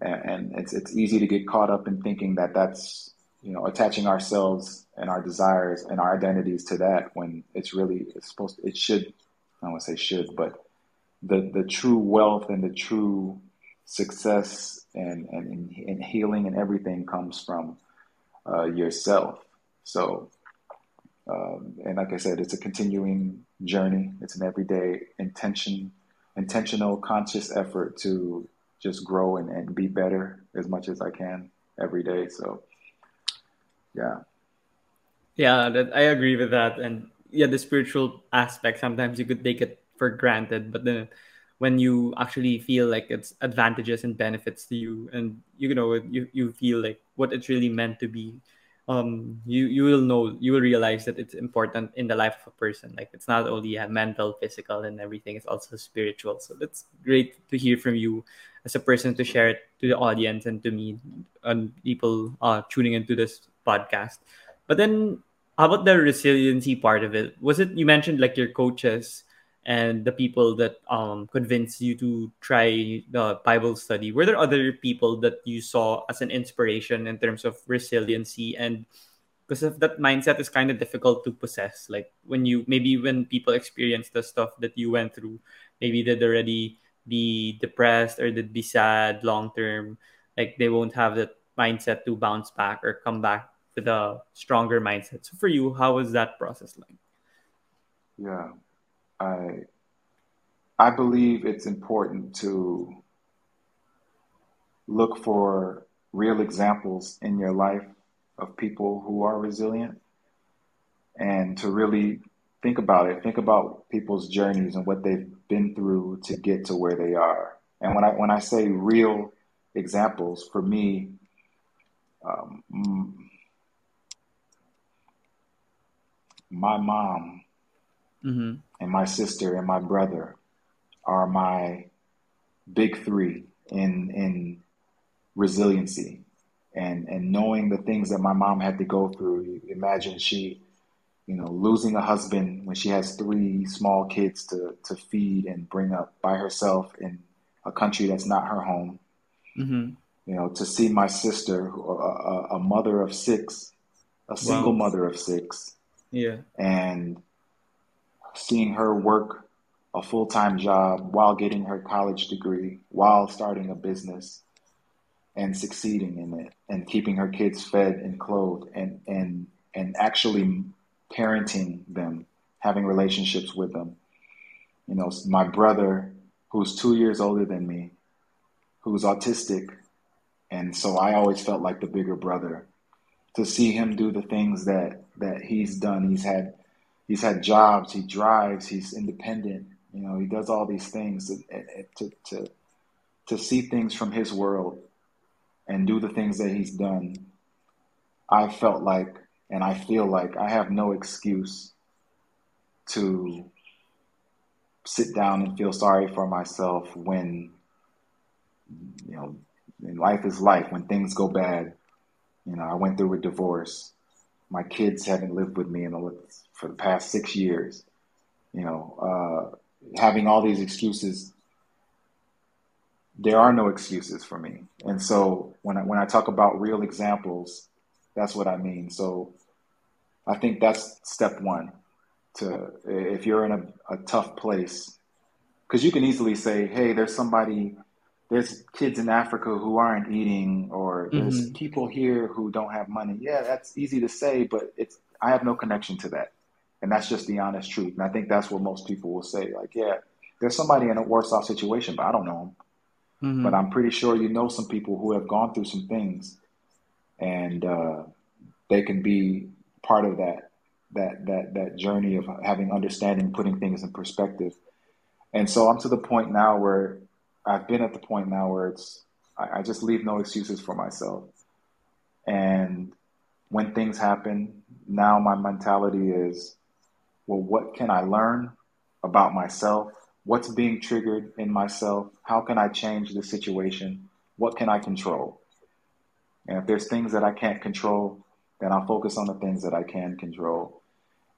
And, and it's, it's easy to get caught up in thinking that that's, you know, attaching ourselves and our desires and our identities to that when it's really, it's supposed to, it should, I don't want to say should, but the, the true wealth and the true success and, and, and healing and everything comes from uh, yourself. So, um, and like I said, it's a continuing journey. It's an everyday intention, intentional, conscious effort to just grow and, and be better as much as I can every day. So, yeah, Yeah, that I agree with that. And yeah, the spiritual aspect sometimes you could take it for granted, but then when you actually feel like it's advantages and benefits to you and you know you, you feel like what it's really meant to be um you you will know you will realize that it's important in the life of a person. Like it's not only yeah, mental physical and everything it's also spiritual. So that's great to hear from you as a person to share it to the audience and to me and people uh tuning into this podcast but then how about the resiliency part of it was it you mentioned like your coaches and the people that um convinced you to try the Bible study? Were there other people that you saw as an inspiration in terms of resiliency and because of that mindset is kind of difficult to possess like when you maybe when people experience the stuff that you went through maybe they'd already be depressed or they'd be sad long term like they won't have that mindset to bounce back or come back with a stronger mindset. So for you how was that process like? Yeah I I believe it's important to look for real examples in your life of people who are resilient and to really think about it. Think about people's journeys and what they've been through to get to where they are. And when i when i say real examples for me um, my mom mm-hmm. and my sister and my brother are my big three in in resiliency and and knowing the things that my mom had to go through. Imagine she, you know, losing a husband when she has three small kids to to feed and bring up by herself in a country that's not her home. Mm-hmm. You know, to see my sister, a, a mother of six, a single wow. mother of six, yeah, and seeing her work a full time job while getting her college degree, while starting a business and succeeding in it and keeping her kids fed and clothed and, and, and actually parenting them, having relationships with them. You know, my brother, who's two years older than me, who's autistic. And so I always felt like the bigger brother. To see him do the things that, that he's done, he's had he's had jobs, he drives, he's independent. You know, he does all these things to to to see things from his world and do the things that he's done. I felt like, and I feel like, I have no excuse to sit down and feel sorry for myself when you know life is life. When things go bad you know i went through a divorce my kids haven't lived with me in the for the past six years. You know, uh, having all these excuses, there are no excuses for me. And so when I, when I talk about real examples, that's what I mean. So I think that's step one. To if you're in a, a tough place, because you can easily say, "Hey, there's somebody." There's kids in Africa who aren't eating, or there's mm-hmm. people here who don't have money. Yeah, that's easy to say, but it's I have no connection to that. And that's just the honest truth. And I think that's what most people will say. Like, yeah, there's somebody in a worse off situation, but I don't know them. Mm-hmm. But I'm pretty sure you know some people who have gone through some things, and uh, they can be part of that that that that journey of having understanding, putting things in perspective. And so I'm to the point now where I've been at the point now where it's I, I just leave no excuses for myself. And when things happen, now my mentality is well, what can I learn about myself? What's being triggered in myself? How can I change the situation? What can I control? And if there's things that I can't control, then I'll focus on the things that I can control.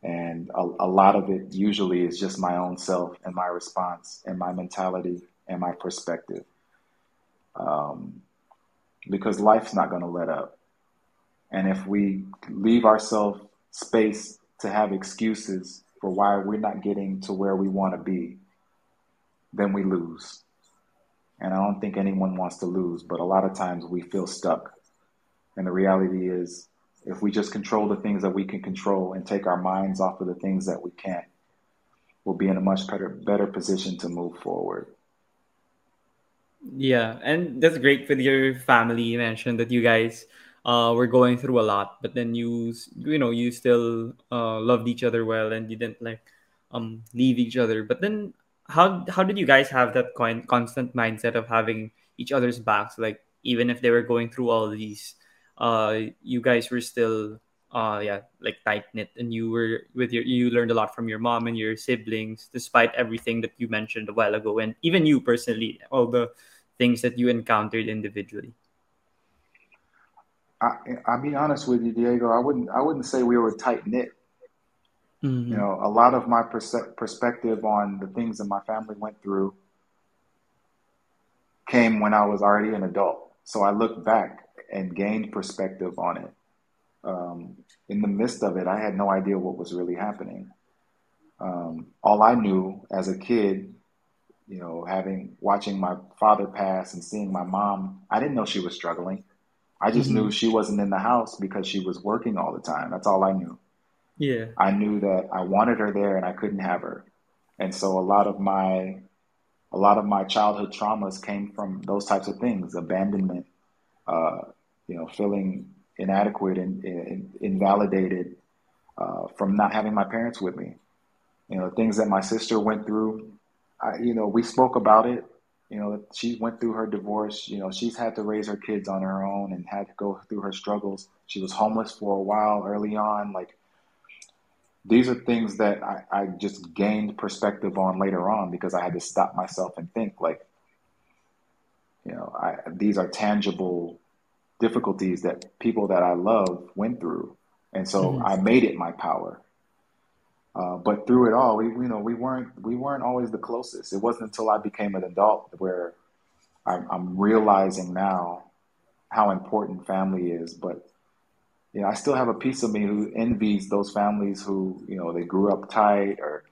And a, a lot of it usually is just my own self and my response and my mentality and my perspective. Um, because life's not going to let up. And if we leave ourselves space to have excuses for why we're not getting to where we want to be, then we lose. And I don't think anyone wants to lose, but a lot of times we feel stuck. And the reality is, if we just control the things that we can control and take our minds off of the things that we can't, we'll be in a much better better position to move forward. Yeah, and that's great with your family. You mentioned that you guys uh, were going through a lot, but then you you know you still uh, loved each other well and didn't like um leave each other. But then how how did you guys have that con- constant mindset of having each other's backs? Like even if they were going through all these, uh, you guys were still uh yeah like tight knit and you were with your you learned a lot from your mom and your siblings despite everything that you mentioned a while ago and even you personally all the things that you encountered individually I, I'll be honest with you, Diego. I wouldn't. I wouldn't say we were tight knit. mm-hmm. You know, a lot of my perse- perspective on the things that my family went through came when I was already an adult. So I looked back and gained perspective on it. Um, in the midst of it, I had no idea what was really happening. Um, all I knew as a kid, you know, having watching my father pass and seeing my mom, I didn't know she was struggling. I just mm-hmm. knew she wasn't in the house because she was working all the time. That's all I knew. yeah I knew that I wanted her there and I couldn't have her. And so a lot of my a lot of my childhood traumas came from those types of things, abandonment, uh, you know, feeling inadequate and, and invalidated uh, from not having my parents with me. You know, things that my sister went through. I, you know, we spoke about it. You know, she went through her divorce. You know, she's had to raise her kids on her own and had to go through her struggles. She was homeless for a while early on. Like these are things that I, I just gained perspective on later on because I had to stop myself and think like, you know, I, these are tangible difficulties that people that I love went through, and so mm-hmm. I made it my power. Uh, but through it all, we you know we weren't we weren't always the closest. It wasn't until I became an adult where I'm, I'm realizing now how important family is. But you know, I still have a piece of me who envies those families who you know they grew up tight or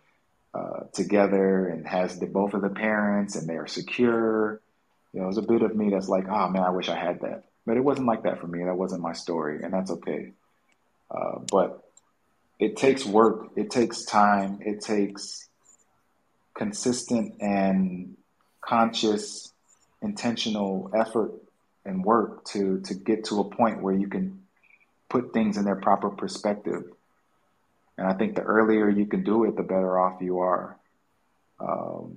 uh, together and has the, both of the parents and they are secure. You know, there's a bit of me that's like, oh man, I wish I had that. But it wasn't like that for me. That wasn't my story, and that's okay. Uh, but it takes work. It takes time. It takes consistent and conscious, intentional effort and work to to get to a point where you can put things in their proper perspective. And I think the earlier you can do it, the better off you are. Um,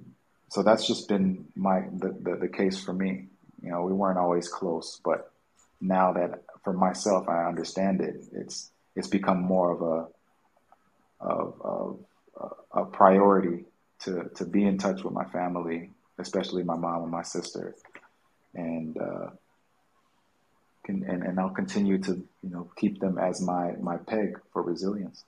so that's just been my the, the, the case for me. You know, we weren't always close, but now that for myself I understand it, it's it's become more of a of, of a priority to to be in touch with my family, especially my mom and my sister, and uh, can, and and I'll continue to you know keep them as my my peg for resilience.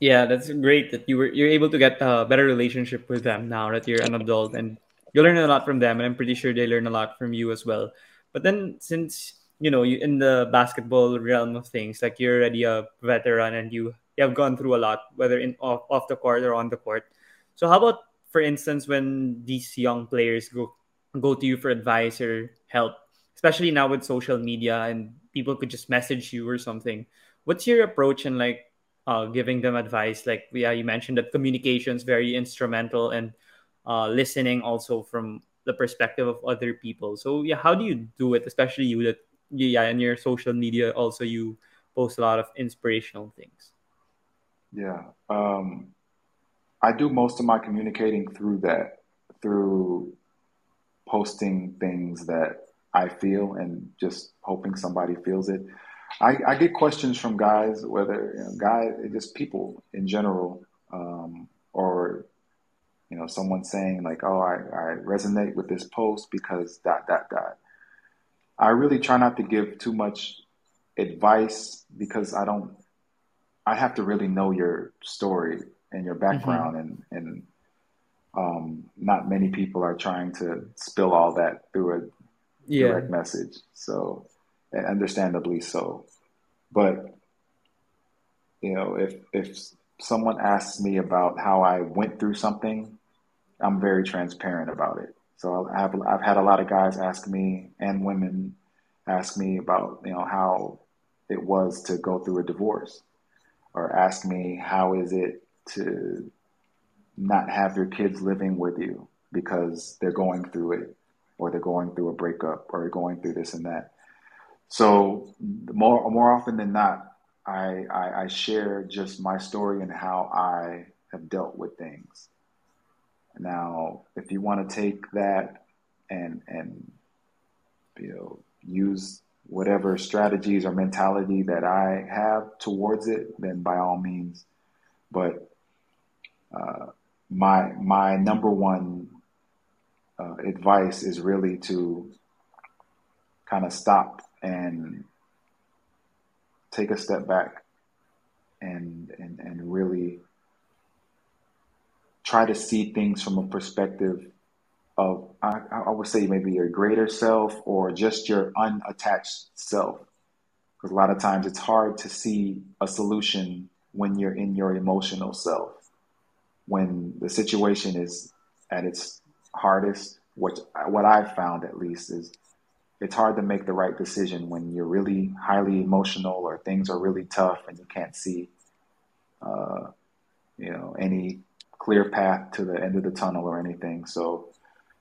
yeah that's great that you were you're able to get a better relationship with them now that you're an adult and you learn a lot from them and i'm pretty sure they learn a lot from you as well but then since you know you in the basketball realm of things like you're already a veteran and you, you have gone through a lot whether in off, off the court or on the court. So how about for instance when these young players go go to you for advice or help especially now with social media and people could just message you or something what's your approach in like uh, giving them advice? Like yeah you mentioned that communication is very instrumental and uh, listening also from the perspective of other people. So yeah how do you do it? Especially you that yeah and your social media also you post a lot of inspirational things Yeah, um, I do most of my communicating through that, through posting things that I feel and just hoping somebody feels it. I, I get questions from guys, whether you know, guys, just people in general, um, or you know, someone saying like, "Oh, I, I resonate with this post because dot dot dot." I really try not to give too much advice because I don't. I have to really know your story and your mm-hmm. background, and and um, not many people are trying to spill all that through a yeah direct message. So, and understandably so. But you know, if if someone asks me about how I went through something, I'm very transparent about it. So I've I've had a lot of guys ask me and women ask me about you know how it was to go through a divorce, or ask me how is it to not have your kids living with you because they're going through it, or they're going through a breakup, or going through this and that. So more more often than not, I, I, I share just my story and how I have dealt with things. Now, if you want to take that and and you know use whatever strategies or mentality that I have towards it, then by all means. But uh, my my number one uh, advice is really to kind of stop and take a step back and and and really try to see things from a perspective of I, I would say maybe your greater self or just your unattached self. Because a lot of times it's hard to see a solution when you're in your emotional self. When the situation is at its hardest what what I've found at least is it's hard to make the right decision when you're really highly emotional or things are really tough and you can't see uh, you know any clear path to the end of the tunnel or anything. So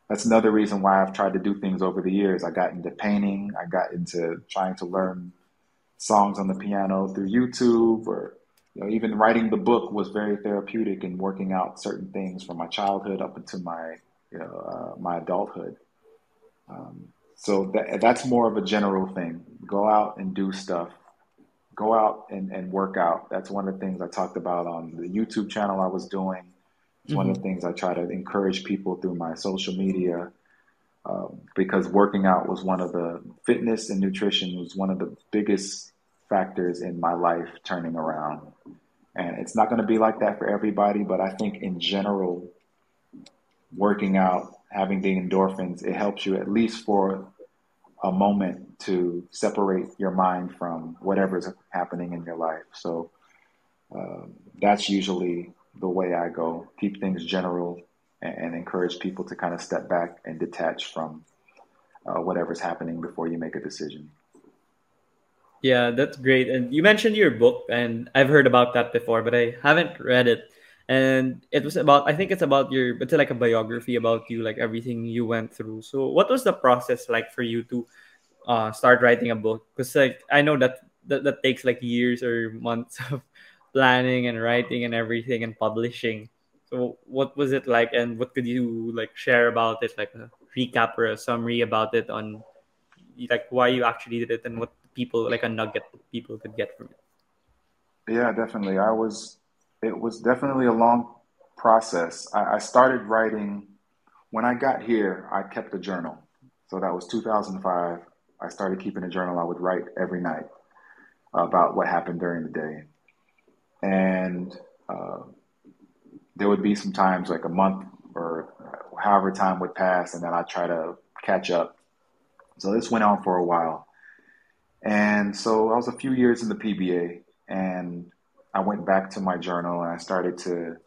that's another reason why I've tried to do things over the years. I got into painting, I got into trying to learn songs on the piano through YouTube, or you know, even writing the book was very therapeutic and working out certain things from my childhood up into my you know uh, my adulthood. Um, so that, that's more of a general thing. Go out and do stuff. Go out and, and work out. That's one of the things I talked about on the YouTube channel I was doing it's mm-hmm. one of the mm-hmm. things I try to encourage people through my social media um, because working out was one of the fitness and nutrition was one of the biggest factors in my life turning around. And it's not going to be like that for everybody, but I think in general, working out, having the endorphins, it helps you at least for a moment to separate your mind from whatever's happening in your life. So um, that's usually the way I go. Keep things general and, and encourage people to kind of step back and detach from uh, whatever's happening before you make a decision. Yeah, that's great. And you mentioned your book, and I've heard about that before, but I haven't read it. And it was about, I think it's about your, it's like a biography about you, like everything you went through. So, what was the process like for you to uh, start writing a book? Because, like, I know that, that that takes like years or months of planning and writing and everything and publishing. So what was it like and what could you like share about it like a recap or a summary about it on like why you actually did it and what people like a nugget people could get from it? Yeah, definitely. I was it was definitely a long process. I, I started writing when I got here, I kept a journal. So that was 2005. I started keeping a journal. I would write every night about what happened during the day and uh, there would be some times like a month or however time would pass, and then I'd try to catch up. So this went on for a while, and so I was a few years in the PBA, and I went back to my journal and I started to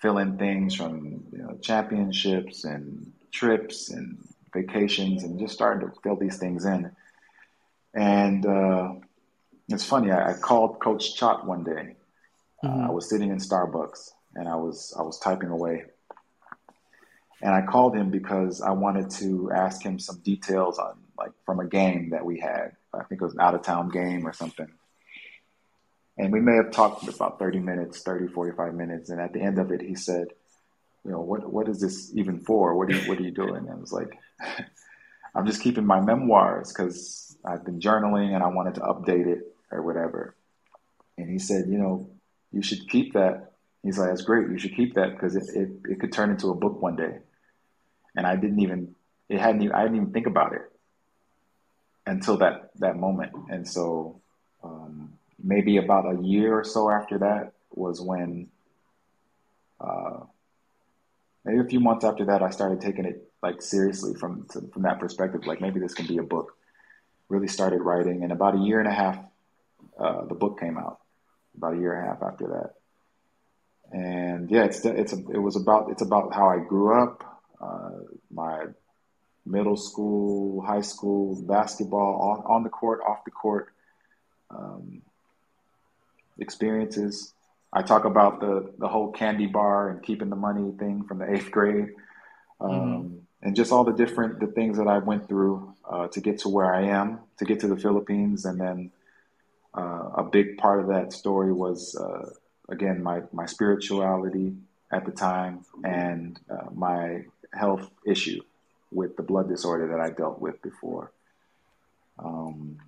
fill in things from you know, championships and trips and vacations, and just started to fill these things in. And uh, it's funny, I, I called Coach Chot one day Mm-hmm. Uh, I was sitting in Starbucks and I was I was typing away, and I called him because I wanted to ask him some details on like from a game that we had. I think it was an out of town game or something. And we may have talked for about 30 minutes, 30, 45 minutes. And at the end of it, he said, you know, what, what is this even for? What are you, what are you doing? And I was like, I'm just keeping my memoirs because I've been journaling and I wanted to update it or whatever. And he said, you know, you should keep that. He's like, that's great. You should keep that because it, it, it could turn into a book one day. And I didn't even, it hadn't even, I didn't even think about it until that, that moment. And so um, maybe about a year or so after that was when, uh, maybe a few months after that, I started taking it like seriously from, to, from that perspective. Like maybe this can be a book. Really started writing. And about a year and a half, uh, the book came out about a year and a half after that. And yeah, it's it's a, it was about it's about how I grew up, uh, my middle school, high school basketball on, on the court, off the court um, experiences. I talk about the the whole candy bar and keeping the money thing from the eighth grade, um, mm-hmm. and just all the different the things that I went through uh, to get to where I am, to get to the Philippines, and then uh, a big part of that story was uh, again my my spirituality at the time and uh, my health issue with the blood disorder that I dealt with before. Um,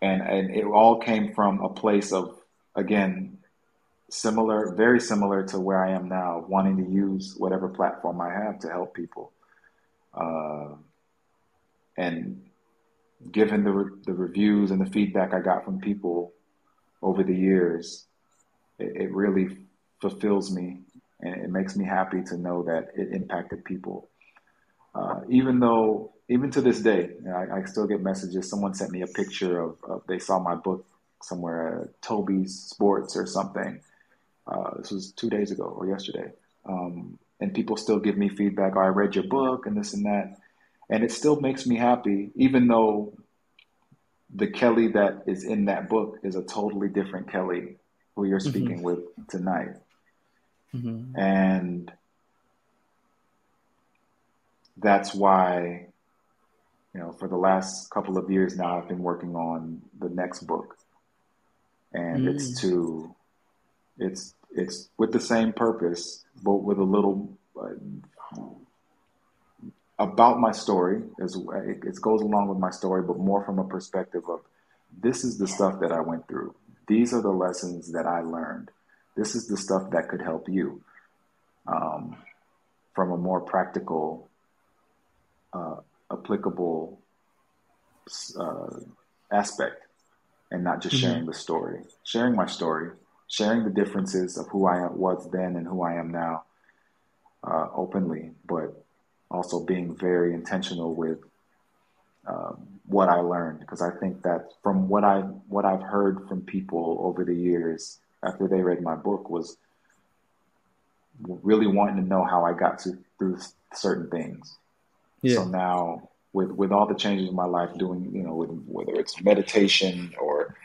and, and it all came from a place of, again, similar, very similar to where I am now, wanting to use whatever platform I have to help people. Uh, and given the, re- the reviews and the feedback I got from people over the years, it, it really fulfills me and it makes me happy to know that it impacted people. Uh, even though, even to this day, you know, I, I, still get messages. Someone sent me a picture of, of they saw my book somewhere at Toby's Sports or something. Uh, this was two days ago or yesterday. Um, and people still give me feedback. Oh, I read your book and this and that. And it still makes me happy, even though the Kelly that is in that book is a totally different Kelly who you're mm-hmm. speaking mm-hmm. with tonight. Mm-hmm. And that's why, you know, for the last couple of years now, I've been working on the next book. And mm. it's to, it's, it's with the same purpose, but with a little uh, about my story. As it, goes along with my story, but more from a perspective of this is the stuff that I went through. These are the lessons that I learned. This is the stuff that could help you um, from a more practical, uh, applicable uh, aspect, and not just mm-hmm. sharing the story. Sharing my story, sharing the differences of who I was then and who I am now uh, openly, but also being very intentional with um, what I learned because I think that from what I what I've heard from people over the years after they read my book was really wanting to know how I got to through certain things. Yeah. So now with with all the changes in my life, doing you know with, whether it's meditation or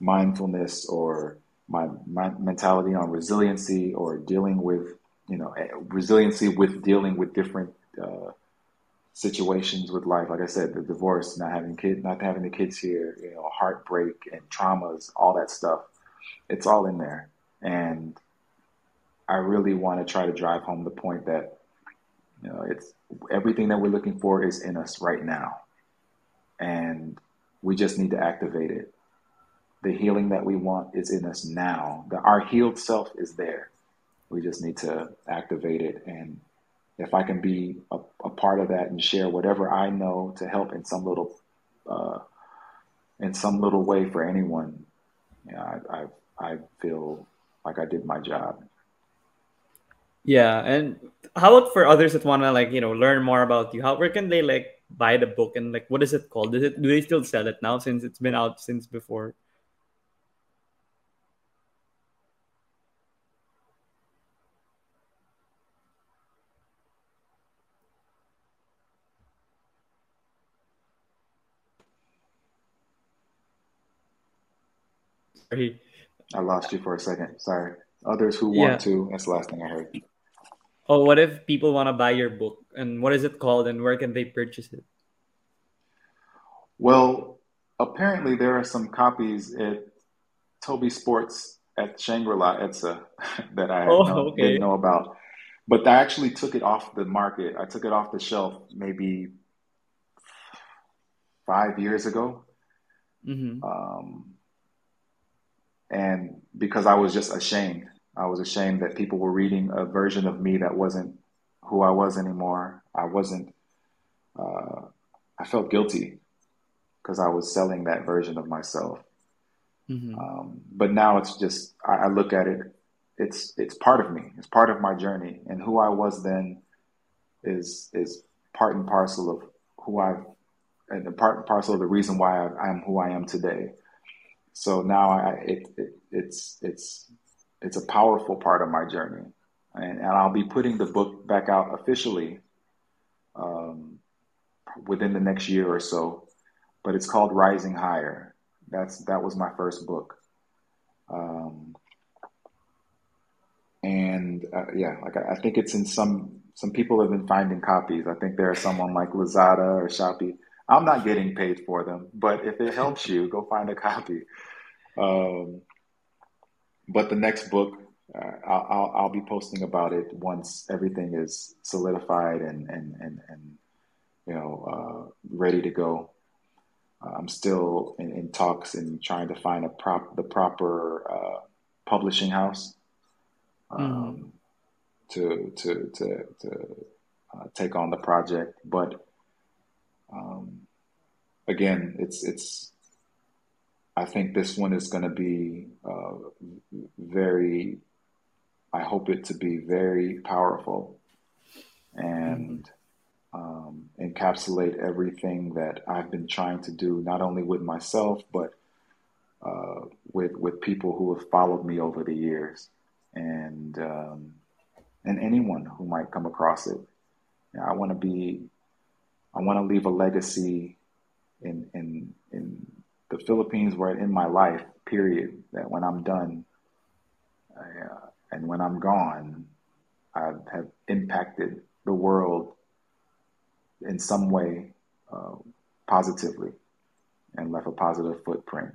mindfulness or my, my mentality on resiliency or dealing with you know eh, resiliency with dealing with different uh, situations with life. Like I said, the divorce, not having kids, not having the kids here, you know, heartbreak and traumas, all that stuff it's all in there. And I really want to try to drive home the point that you know it's everything that we're looking for is in us right now. And we just need to activate it. The healing that we want is in us now. The, our healed self is there. We just need to activate it. And if I can be a, a part of that and share whatever I know to help in some little, uh, in some little way for anyone, you know, I, I've I feel like I did my job. Yeah, and how about for others that wanna like you know learn more about you? How where can they like buy the book and like what is it called? Is it do they still sell it now since it's been out since before? Sorry. I lost you for a second. Sorry. Others who want yeah. to. That's the last thing I heard. Oh, what if people want to buy your book? And what is it called and where can they purchase it? Well, apparently there are some copies at Toby Sports at Shangri-La EDSA that I oh, no, okay. didn't know about. But I actually took it off the market. I took it off the shelf maybe five years ago. Mm-hmm. Um, and because I was just ashamed. I was ashamed that people were reading a version of me that wasn't who I was anymore. I wasn't. Uh, I felt guilty because I was selling that version of myself. Mm-hmm. Um, but now it's just I, I, look at it. It's it's part of me. It's part of my journey, and who I was then is is part and parcel of who I've and part and parcel of the reason why I, I'm who I am today. So now I, it, it, it's it's it's a powerful part of my journey, and, and I'll be putting the book back out officially um, within the next year or so. But it's called Rising Higher. That's that was my first book, um, and uh, yeah, like I, I think it's in some some people have been finding copies. I think there are someone like Lazada or Shopee I'm not getting paid for them, but if it helps you, go find a copy. Um, but the next book uh, I'll, I'll, I'll be posting about it once everything is solidified and and and, and you know uh, ready to go. Uh, I'm still in, in, talks and trying to find a prop the proper uh, publishing house um, mm. to to to to uh, take on the project. But um, again, it's it's. I think this one is going to be uh, very. I hope it to be very powerful, and. Mm-hmm um, encapsulate everything that I've been trying to do, not only with myself, but uh, with with people who have followed me over the years, and um, and anyone who might come across it. You know, I want to be, I want to leave a legacy in in in the Philippines, where in my life, period. That when I'm done, uh, and when I'm gone, I have impacted the world in some way uh, positively and left a positive footprint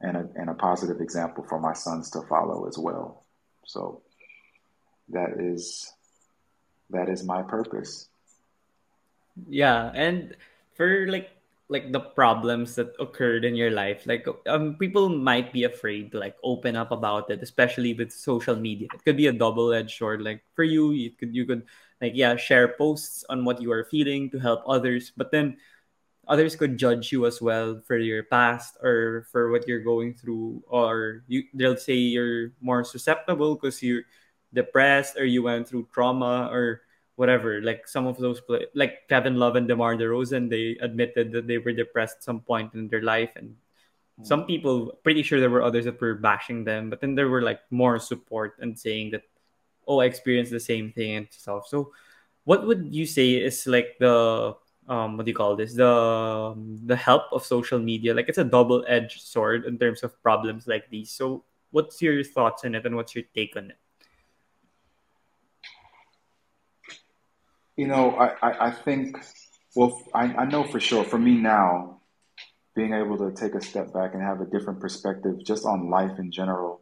and a, and a positive example for my sons to follow as well. So that is that is my purpose. Yeah, and for like like the problems that occurred in your life like um people might be afraid to like open up about it especially with social media. It could be a double-edged sword like for you you could you could like yeah share posts on what you are feeling to help others but then others could judge you as well for your past or for what you're going through or you they'll say you're more susceptible because you're depressed or you went through trauma or whatever. Like some of those play, like Kevin Love and DeMar DeRozan, they admitted that they were depressed at some point in their life, and hmm. some people pretty sure there were others that were bashing them, but then there were like more support and saying that, oh, I experienced the same thing and stuff. So, what would you say is like the um what do you call this the the help of social media like it's a double edged sword in terms of problems like these so what's your thoughts on it and what's your take on it You know, I, I, I think, well, I, I know for sure, for me now, being able to take a step back and have a different perspective just on life in general,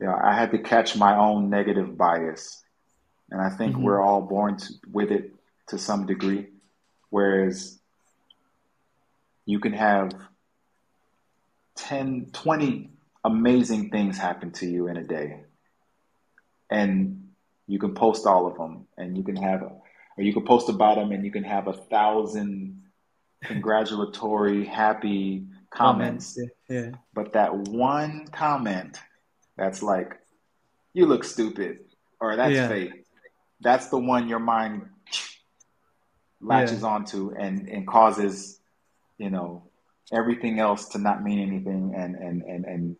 yeah, I had to catch my own negative bias. And I think mm-hmm. we're all born to, with it to some degree. Whereas you can have 10, 20 amazing things happen to you in a day. And you can post all of them, and you can have, or you can post about them, and you can have a thousand congratulatory, happy comments. comments. Yeah, yeah. But that one comment that's like, "You look stupid," or "That's yeah. fake," that's the one your mind latches onto and and causes, you know, everything else to not mean anything and and and and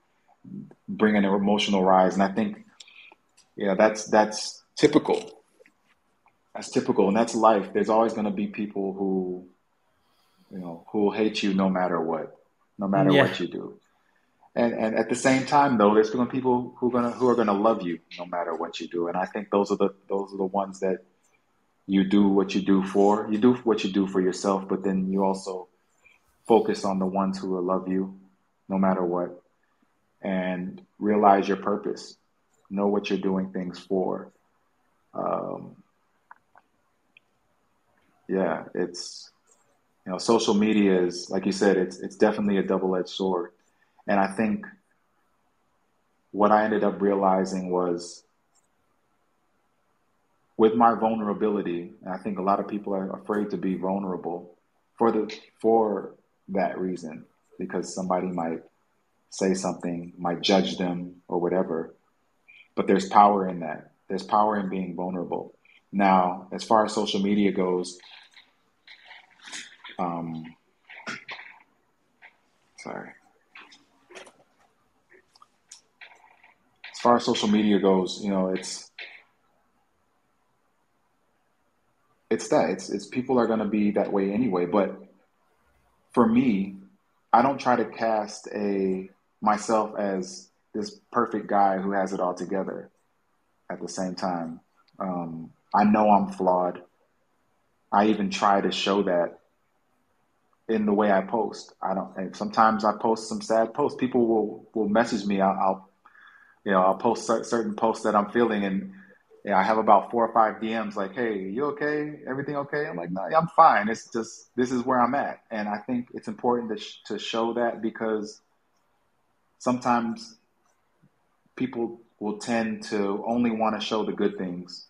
bring an emotional rise. And I think yeah, that's that's typical. That's typical, and that's life. There's always going to be people who, you know, who will hate you no matter what, no matter yeah. what you do. And and at the same time, though, there's going to be people who are gonna who are gonna love you no matter what you do. And I think those are the those are the ones that you do what you do for. You do what you do for yourself, but then you also focus on the ones who will love you no matter what, and realize your purpose know what you're doing things for. Um, yeah, it's you know, social media is like you said, it's it's definitely a double-edged sword, and I think what I ended up realizing was with my vulnerability, and I think a lot of people are afraid to be vulnerable for the for that reason because somebody might say something, might judge them or whatever. But there's power in that. There's power in being vulnerable. Now, as far as social media goes, um, sorry. As far as social media goes, you know, it's it's that it's it's people are going to be that way anyway. But for me, I don't try to cast a myself as this perfect guy who has it all together at the same time. Um, I know I'm flawed. I even try to show that in the way I post. I don't. Sometimes I post some sad posts. People will will message me. I'll, I'll you know, I'll post certain posts that I'm feeling, and yeah, I have about four or five DMs like, "Hey, you okay? Everything okay?" I'm like, "No, I'm fine. It's just this is where I'm at." And I think it's important to sh- to show that because sometimes people will tend to only want to show the good things,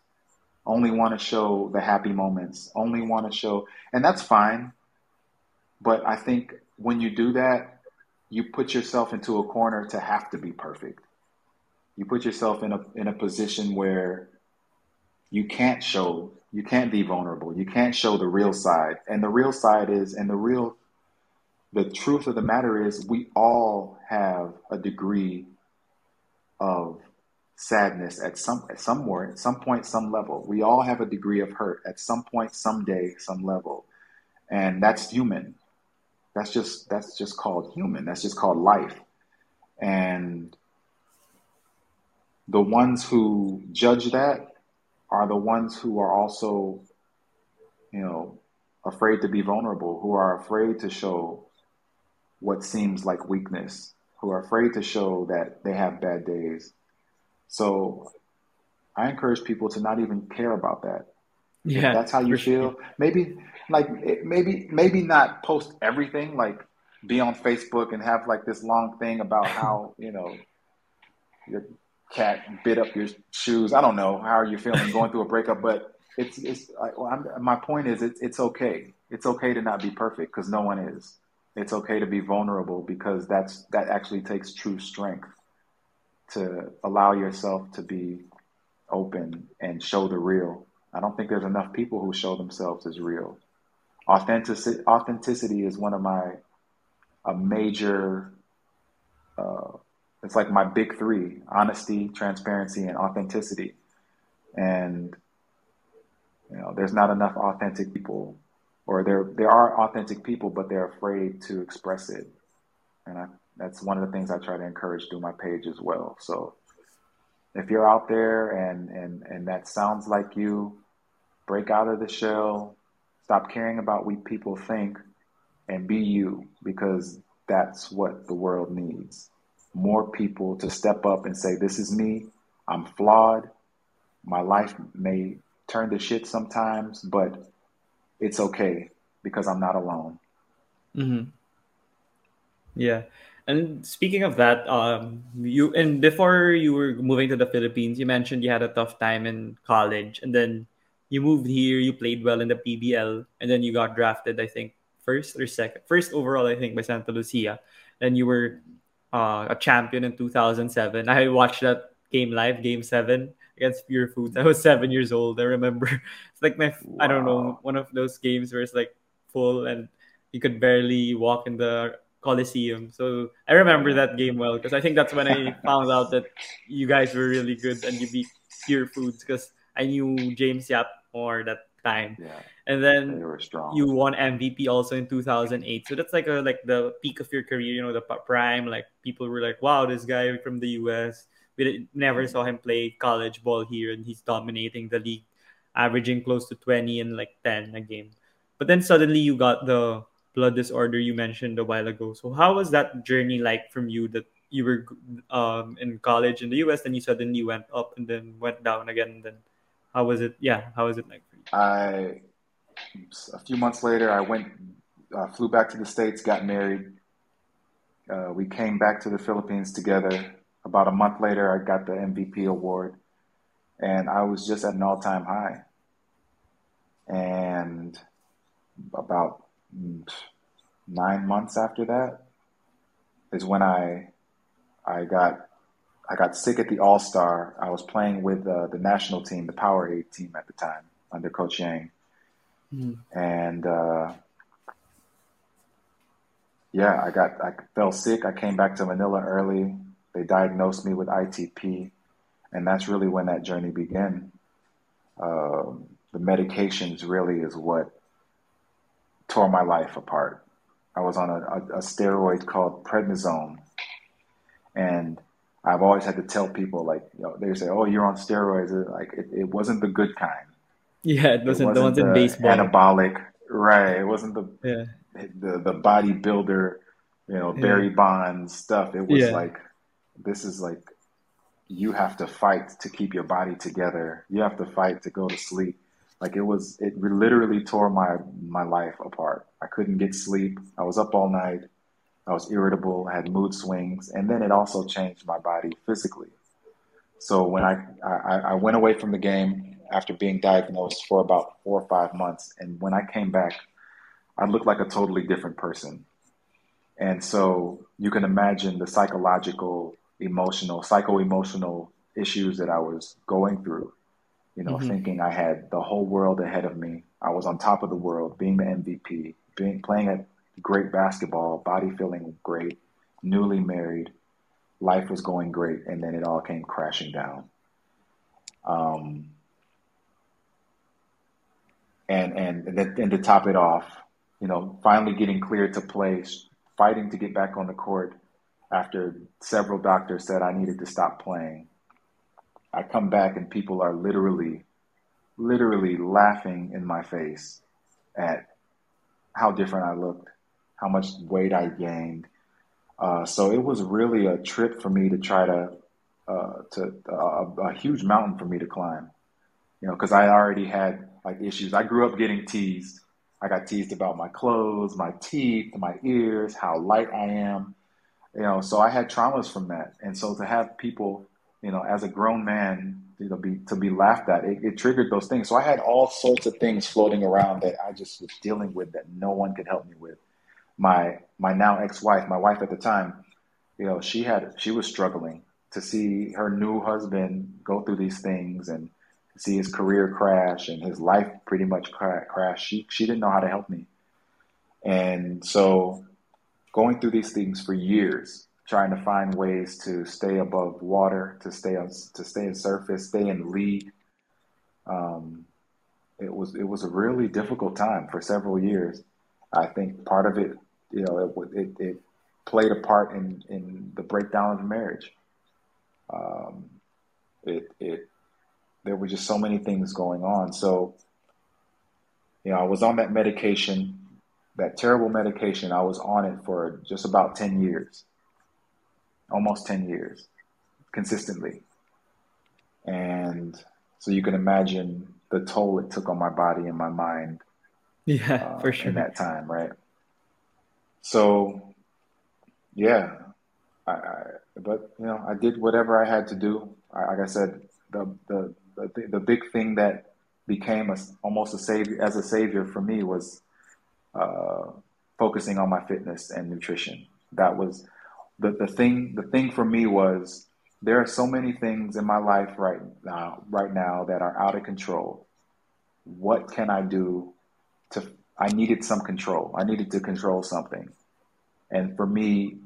only want to show the happy moments, only want to show, and that's fine. But I think when you do that, you put yourself into a corner to have to be perfect. You put yourself in a in a position where you can't show, you can't be vulnerable. You can't show the real side. And the real side is, and the real, the truth of the matter is, we all have a degree of sadness at some at somewhere some point some level. We all have a degree of hurt at some point someday some level. And that's human. That's just that's just called human. That's just called life. And the ones who judge that are the ones who are also, you know, afraid to be vulnerable, who are afraid to show what seems like weakness, who are afraid to show that they have bad days. So I encourage people to not even care about that. Yeah, if that's how you feel. Sure. Maybe like maybe maybe not post everything like be on Facebook and have like this long thing about how, you know, your cat bit up your shoes. I don't know how are you feeling going through a breakup, but it's it's. I, well, my point is, it's it's okay. It's okay to not be perfect because no one is. It's okay to be vulnerable because that's that actually takes true strength to allow yourself to be open and show the real. I don't think there's enough people who show themselves as real. Authenticity, authenticity is one of my a major uh, it's like my big three honesty, transparency, and authenticity. And you know, there's not enough authentic people, or there there are authentic people, but they're afraid to express it. And I, that's one of the things I try to encourage through my page as well. So if you're out there and and and that sounds like you, break out of the shell, stop caring about what people think, and be you because that's what the world needs more people to step up and say, This is me. I'm flawed. My life may turn to shit sometimes, but it's okay because I'm not alone. Mm-hmm. Yeah. And speaking of that, um, you and before you were moving to the Philippines, you mentioned you had a tough time in college, and then you moved here. You played well in the PBL, and then you got drafted. I think first or second, first overall, I think by Santa Lucia. And you were uh, a champion in 2007. I watched that game live, Game Seven against Pure Foods. I was seven years old. I remember it's like my wow. I don't know one of those games where it's like full and you could barely walk in the Coliseum. So I remember that game well because I think that's when I found out that you guys were really good and you beat Pure Foods because I knew James Yap more that time. Yeah. And then you won MVP also in 2008. So that's like a like the peak of your career, you know, the prime. Like people were like, "Wow, this guy from the US." We never saw him play college ball here, and he's dominating the league, averaging close to 20 and like 10 a game. But then suddenly you got the blood disorder you mentioned a while ago. So how was that journey like from you that you were um, in college in the US, and you suddenly went up and then went down again? And then how was it? Yeah, how was it like for you? I a few months later, I went, uh, flew back to the States, got married. Uh, we came back to the Philippines together. About a month later, I got the MVP award, and I was just at an all time high. And about nine months after that is when I I got I got sick at the All Star. I was playing with uh, the national team, the Powerade team at the time under Coach Yeng Mm. And uh, yeah, I got I fell sick. I came back to Manila early. They diagnosed me with ITP, and that's really when that journey began. Um, the medications really is what tore my life apart. I was on a, a, a steroid called prednisone, and I've always had to tell people like you know, they say, "Oh, you're on steroids." Like it, it wasn't the good kind. Yeah, it wasn't, it wasn't the ones in baseball. Anabolic, right? It wasn't the yeah. the the bodybuilder, you know, Barry yeah. Bonds stuff. It was yeah. like this is like you have to fight to keep your body together. You have to fight to go to sleep. Like it was, it literally tore my my life apart. I couldn't get sleep. I was up all night. I was irritable. I had mood swings, and then it also changed my body physically. So when I, I, I went away from the game after being diagnosed for about four or five months, and when I came back, I looked like a totally different person. And so you can imagine the psychological, emotional, psycho emotional issues that I was going through. You know, mm-hmm. thinking I had the whole world ahead of me. I was on top of the world, being the MVP, being playing at great basketball, body feeling great, newly married, life was going great, and then it all came crashing down. Um, and and and to top it off, you know, finally getting cleared to play, fighting to get back on the court after several doctors said I needed to stop playing. I come back and people are literally, literally laughing in my face at how different I looked, how much weight I gained, uh, so it was really a trip for me to try to uh, to uh, a huge mountain for me to climb. You know, because I already had like issues. I grew up getting teased. I got teased about my clothes, my teeth, my ears, how light I am. You know, so I had traumas from that, and so to have people, you know, as a grown man, you know, be to be laughed at, it, it triggered those things. So I had all sorts of things floating around that I just was dealing with that no one could help me with my my now ex-wife, my wife at the time, you know, she had she was struggling to see her new husband go through these things and see his career crash and his life pretty much crash. She she didn't know how to help me, and so going through these things for years, trying to find ways to stay above water, to stay on to stay in surface, stay in lead. Um, it was it was a really difficult time for several years. I think part of it, you know, it, it, it played a part in, in the breakdown of the marriage. Um, it, it, there were just so many things going on. So, you know, I was on that medication, that terrible medication. I was on it for just about 10 years, almost 10 years, consistently. And so you can imagine the toll it took on my body and my mind yeah, uh, for sure. In that time, right? So, yeah, I, I, but you know, I did whatever I had to do. I, like I said, the the the, the big thing that became a, almost a savior as a savior for me was uh, focusing on my fitness and nutrition. That was the the thing. The thing for me was there are so many things in my life right now right now that are out of control. What can I do to I needed some control. I needed to control something. And for me,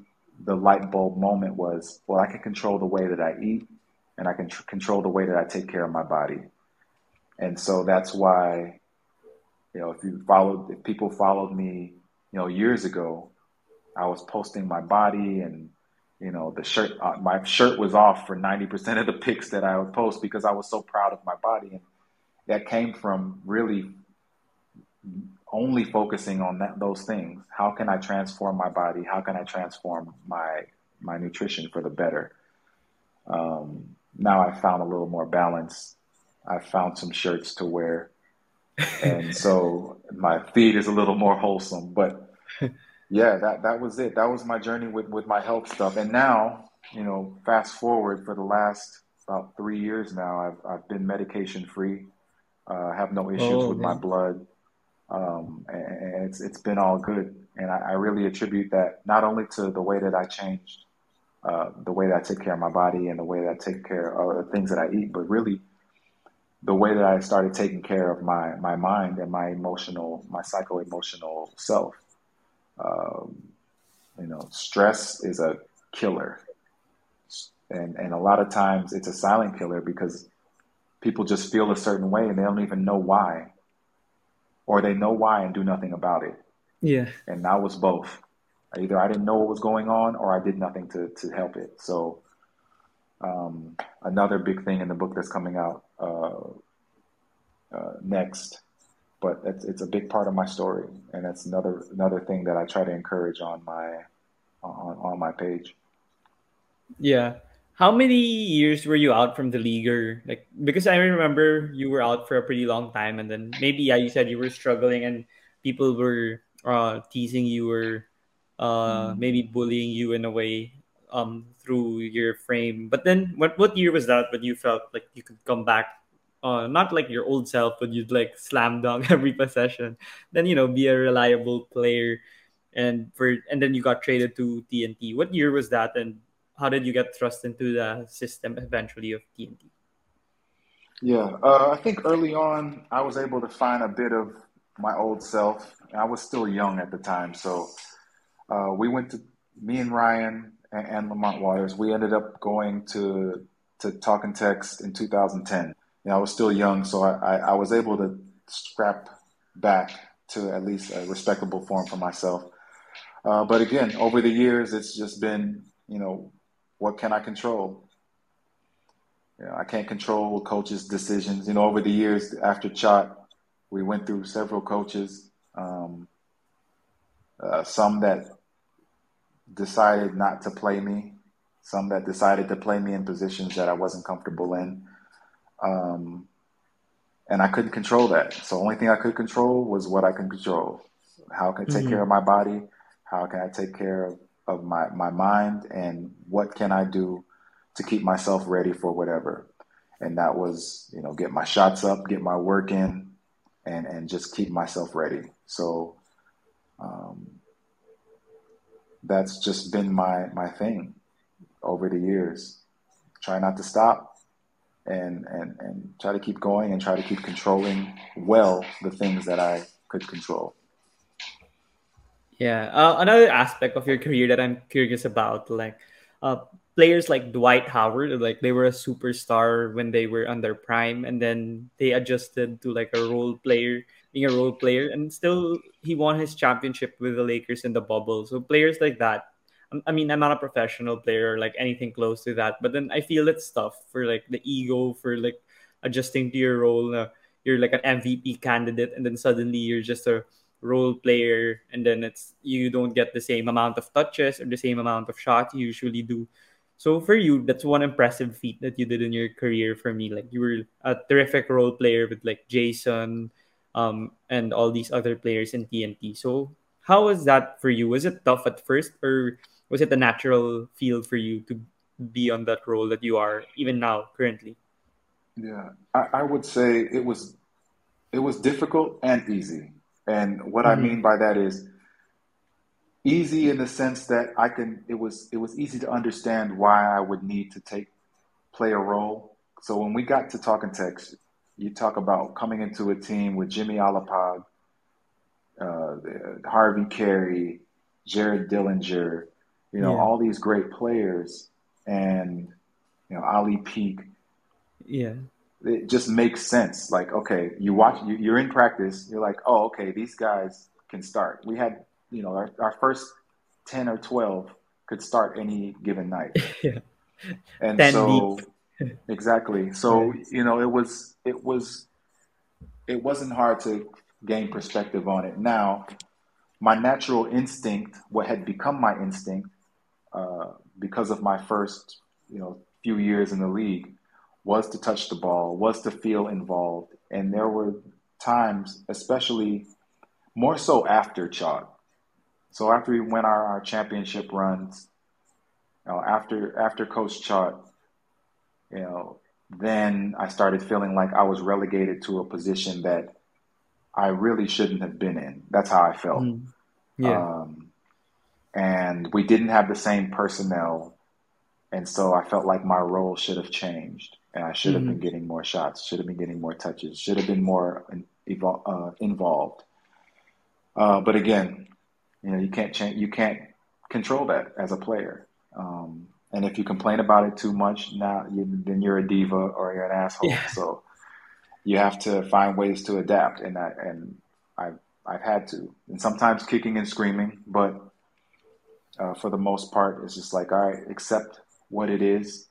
the light bulb moment was, well, I can control the way that I eat and I can tr- control the way that I take care of my body. And so that's why, you know, if you followed, if people followed me, you know, years ago, I was posting my body and, you know, the shirt, uh, my shirt was off for 90% of the pics that I would post because I was so proud of my body. And that came from really only focusing on that, those things. How can I transform my body? How can I transform my my nutrition for the better? Um, now I found a little more balance. I found some shirts to wear, and so my feed is a little more wholesome. But yeah, that that was it. That was my journey with with my health stuff. And now, you know, fast forward for the last about three years now, I've I've been medication free. Uh, have no issues oh, with man. my blood um, and it's it's been all good. And I, I, really attribute that not only to the way that I changed, uh, the way that I take care of my body and the way that I take care of the things that I eat, but really the way that I started taking care of my my mind and my emotional, my psycho emotional self. Um, you know, stress is a killer, and and a lot of times it's a silent killer because people just feel a certain way and they don't even know why or they know why and do nothing about it. Yeah. And I was both. Either I didn't know what was going on or I did nothing to, to help it. So, um, another big thing in the book that's coming out uh, uh, next, but it's, it's a big part of my story. And that's another, another thing that I try to encourage on my, on, on my page. Yeah. how many years were you out from the league or like because I remember you were out for a pretty long time and then maybe yeah you said you were struggling and people were uh, teasing you or uh, mm. maybe bullying you in a way um, through your frame. But then what what year was that when you felt like you could come back uh, not like your old self, but you'd like slam dunk every possession. Then you know, be a reliable player, and for and then you got traded to TNT. What year was that, and how did you get thrust into the system eventually of TNT? Yeah, uh, I think early on I was able to find a bit of my old self. I was still young at the time, so uh, we went to me and Ryan and, and, Lamont Waters. We ended up going to to Talk Talking Text in 2010. You know, I was still young, so I, I, I was able to scrap back to at least a respectable form for myself. Uh, but again, over the years, it's just been you know what can I control? You know, I can't control coaches' decisions. You know, over the years after Chot, we went through several coaches, um, uh, some that decided not to play me, some that decided to play me in positions that I wasn't comfortable in. Um, and I couldn't control that. So the only thing I could control was what I can control. How can I take mm-hmm. care of my body? How can I take care of of my, my mind and what can I do to keep myself ready for whatever. And that was, you know, get my shots up, get my work in, and, and just keep myself ready. So um, that's just been my, my thing over the years. Try not to stop and, and, and try to keep going and try to keep controlling well the things that I could control. Yeah. Uh, another aspect of your career that I'm curious about, like uh, players like Dwight Howard, like they were a superstar when they were their prime, and then they adjusted to like a role player, being a role player, and still he won his championship with the Lakers in the bubble. So players like that. I mean, I'm not a professional player like anything close to that, but then I feel it's tough for like the ego for like adjusting to your role. Uh, you're like an MVP candidate, and then suddenly you're just a role player and then it's you don't get the same amount of touches or the same amount of shots you usually do so for you that's one impressive feat that you did in your career for me like you were a terrific role player with like jason um, and all these other players in tnt so how was that for you was it tough at first or was it a natural feel for you to be on that role that you are even now currently yeah I, I would say it was it was difficult and easy and what mm-hmm. I mean by that is easy in the sense that I can it was it was easy to understand why I would need to take play a role. So when we got to Talk 'N Text, you talk about coming into a team with Jimmy Alapag, uh, Harvey Carey, Jared Dillinger, you know, yeah. all these great players, and you know Ali Peek. Yeah, it just makes sense. Like, okay, you watch, you, are in practice. You're like, oh, okay, these guys can start. We had, you know, our, our first ten or twelve could start any given night. yeah. And so, exactly. So you know, it was, it was, it wasn't hard to gain perspective on it. Now, my natural instinct, what had become my instinct, uh, because of my first, you know, few years in the league was to touch the ball, was to feel involved. And there were times, especially more so after Chot. So after we went our, our championship runs, you know, after after Coach Chot, you know, then I started feeling like I was relegated to a position that I really shouldn't have been in. That's how I felt. Mm. Yeah. Um, and we didn't have the same personnel. And so I felt like my role should have changed and I should have mm-hmm. been getting more shots, should have been getting more touches, should have been more uh, involved. Uh, but again, you know, you can't change, you can't control that as a player. Um, and if you complain about it too much, now you, then you're a diva or you're an asshole. Yeah. So you have to find ways to adapt, and that, and I've I've had to, and sometimes kicking and screaming, but uh, for the most part, it's just like, all right, accept what it is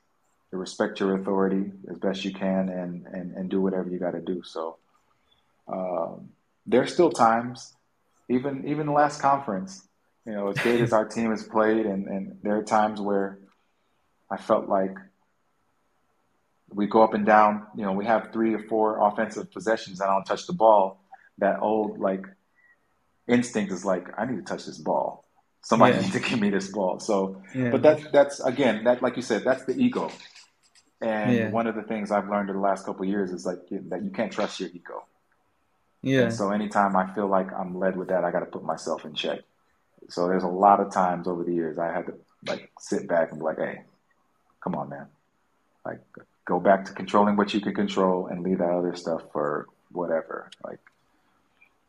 respect your authority as best you can and, and, and do whatever you got to do. So um, there's still times, even even the last conference, you know, as great as our team has played, and, and there are times where I felt like we go up and down. You know, we have three or four offensive possessions. And I don't touch the ball. That old like instinct is like, I need to touch this ball. Somebody Yeah. needs to give me this ball. So, Yeah. but that's that's again that like you said, that's the ego. And Yeah. one of the things I've learned in the last couple of years is like that you can't trust your ego. yeah. And so anytime I feel like I'm led with that, I got to put myself in check. So there's a lot of times over the years I had to like sit back and be like, hey, come on, man. Like go back to controlling what you can control and leave that other stuff for whatever. Like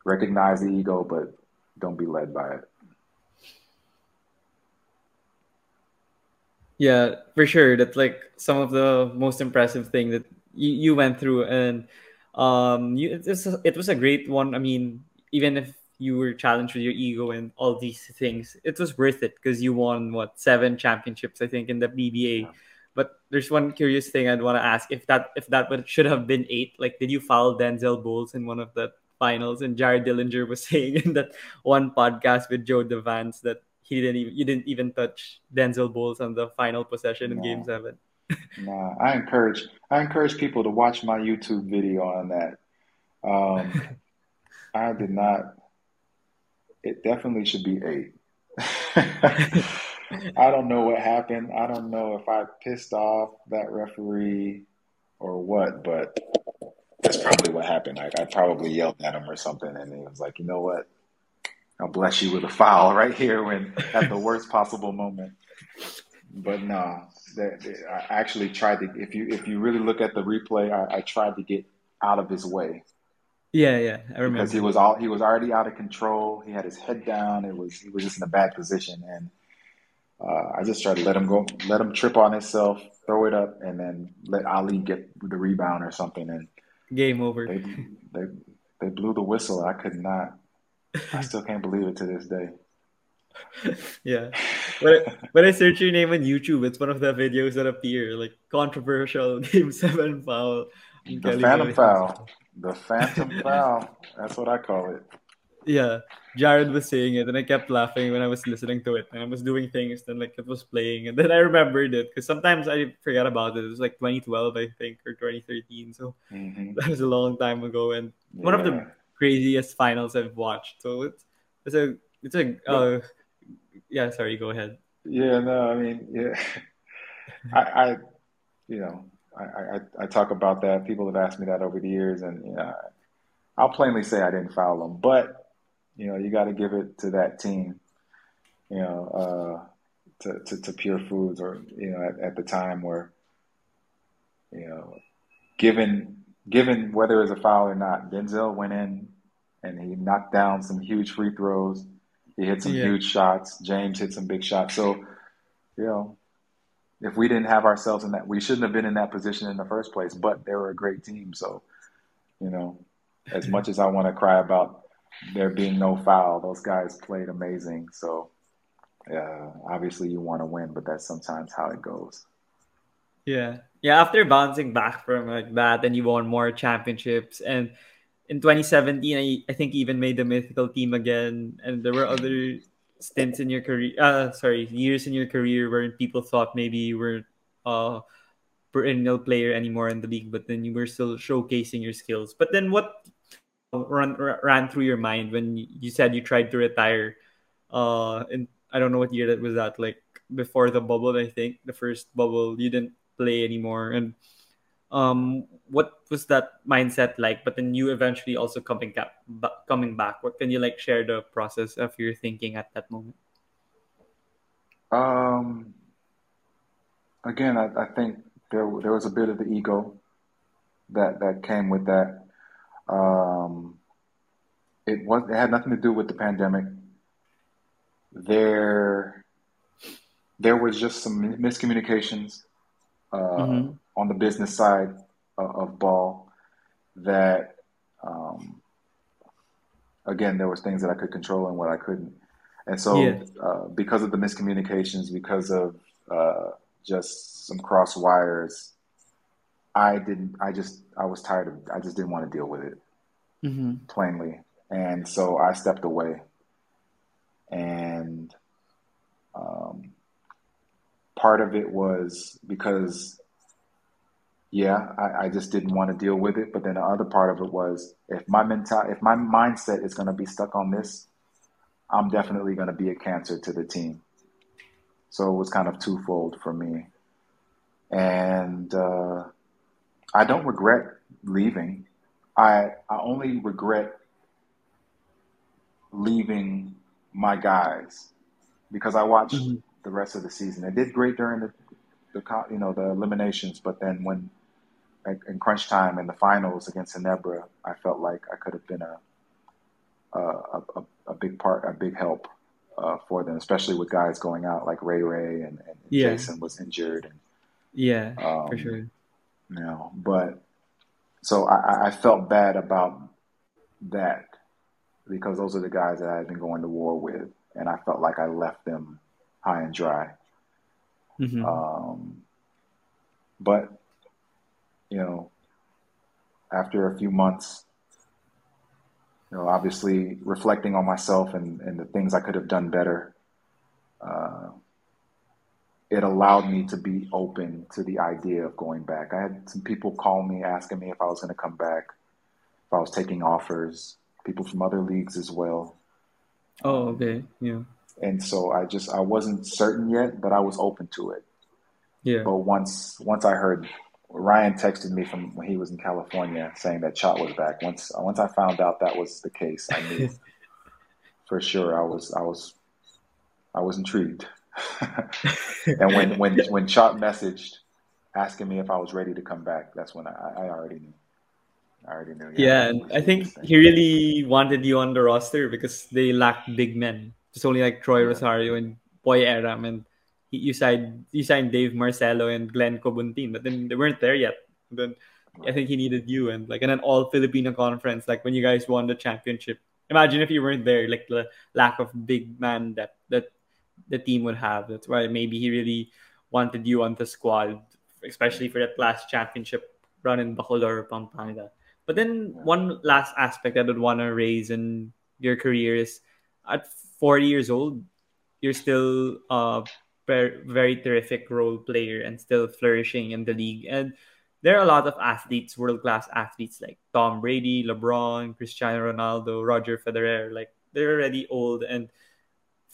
recognize the ego, but don't be led by it. Yeah, for sure. That's like some of the most impressive thing that you, you went through, and um, you it was, it was a great one. I mean, even if you were challenged with your ego and all these things, it was worth it because you won what seven championships, I think, in the PBA. Yeah. But there's one curious thing I'd want to ask: if that if that would, should have been eight, like, did you foul Denzel Bowles in one of the finals? And Jared Dillinger was saying in that one podcast with Joe Devance that he didn't even you didn't even touch Denzel Bowles on the final possession in Game Seven. Nah, I encourage I encourage people to watch my YouTube video on that. Um, I did not. It definitely should be eight. I don't know what happened. I don't know if I pissed off that referee or what, but that's probably what happened. Like I probably yelled at him or something, and he was like, "You know what? I'll bless you with a foul right here when at the worst possible moment." But no, that, I actually tried to. If you if you really look at the replay, I, I tried to get out of his way Yeah, yeah, I because he was all he was already out of control. He had his head down. It was he was just in a bad position, and uh, I just tried to let him go, let him trip on himself, throw it up, and then let Ali get the rebound or something. And Game over. they they they blew the whistle. I could not. I still can't believe it to this day. yeah. When I, when I search your name on YouTube, it's one of the videos that appear like controversial Game Seven foul. The Kelly phantom foul. The phantom foul. That's what I call it. Yeah, Jared was saying it, and I kept laughing when I was listening to it, and I was doing things, and like it was playing, and then I remembered it because sometimes I forget about it. It was like 2012, I think, or 2013, so hmm that was a long time ago, and one of the Yeah. Craziest finals I've watched. So it's it's a it's a uh, yeah. Sorry, go ahead. Yeah, no, I mean, yeah, I, I, you know, I, I, I talk about that. People have asked me that over the years, and you know, I'll plainly say I didn't foul them, but you know, you got to give it to that team, you know, uh, to, to, to Pure Foods, or you know, at, at the time where, you know, given given whether it was a foul or not, Denzel went in and he knocked down some huge free throws. He hit some Yeah. huge shots. James hit some big shots. So, you know, if we didn't have ourselves in that, we shouldn't have been in that position in the first place. But they were a great team. So, you know, as much as I want to cry about there being no foul, those guys played amazing. So, uh, obviously, you want to win, but that's sometimes how it goes. Yeah. Yeah, after bouncing back from like that and you won more championships and in 2017 I, I think even made the mythical team again and there were other stints in your career uh sorry, years in your career where people thought maybe you were uh perennial player anymore in the league but then you were still showcasing your skills. But then what run, ran through your mind when you said you tried to retire uh in I don't know what year that was at like before the bubble I think the first bubble you didn't play anymore. And um what was that mindset like? But then you eventually also coming back coming back. What can you like share the process of your thinking at that moment? Um, again, I, I think there there was a bit of the ego that that came with that. Um, it was it had nothing to do with the pandemic. There there was just some miscommunications uh, mm-hmm. on the business side of, of ball that um, again there was things that I could control and what I couldn't. And so, Yeah. uh, because of the miscommunications, because of uh, just some cross wires, I didn't. I just. I was tired of. I just didn't want to deal with it Mm-hmm. plainly, and so I stepped away. And um, part of it was because yeah, I, I just didn't want to deal with it. But then the other part of it was if my mental, if my mindset is going to be stuck on this, I'm definitely going to be a cancer to the team. So it was kind of twofold for me. And uh, I don't regret leaving. I I only regret leaving my guys because I watched mm-hmm. The rest of the season. They did great during the, the you know the eliminations, but then when in crunch time in the finals against Ginebra, I felt like I could have been a a, a, a big part, a big help uh, for them, especially with guys going out like Ray Ray and, and yeah. Jason was injured. And, yeah, um, for sure. You know, but so I, I felt bad about that because those are the guys that I had been going to war with, and I felt like I left them high and dry. Mm-hmm. Um, but you know, after a few months, you know, obviously reflecting on myself and, and the things I could have done better, uh, it allowed me to be open to the idea of going back. I had some people call me asking me if I was going to come back, if I was taking offers, people from other leagues as well. Oh, okay. Yeah. And so I just I wasn't certain yet, but I was open to it. Yeah. But once once I heard Ryan texted me from when he was in California saying that Chot was back. Once once I found out that was the case, I knew for sure I was I was I was intrigued. and when when when Chot messaged asking me if I was ready to come back, that's when I, I already knew. I already knew. Yeah, and I think he really wanted you on the roster because they lacked big men. Just only like Troy yeah. Rosario and Poy Erram and you signed you signed Dave Marcelo and Glenn Khobuntin, but then they weren't there yet. then I think he needed you and like in an all Filipino conference, like when you guys won the championship. Imagine if you weren't there, like the lack of big man that that the team would have. That's why maybe he really wanted you on the squad, especially for that last championship run in Bacolod, or Pampanga. But then one last aspect I would want to raise in your career is at 40 years old, you're still a very, terrific role player and still flourishing in the league. And there are a lot of athletes, world class athletes like Tom Brady, LeBron, Cristiano Ronaldo, Roger Federer. Like they're already old and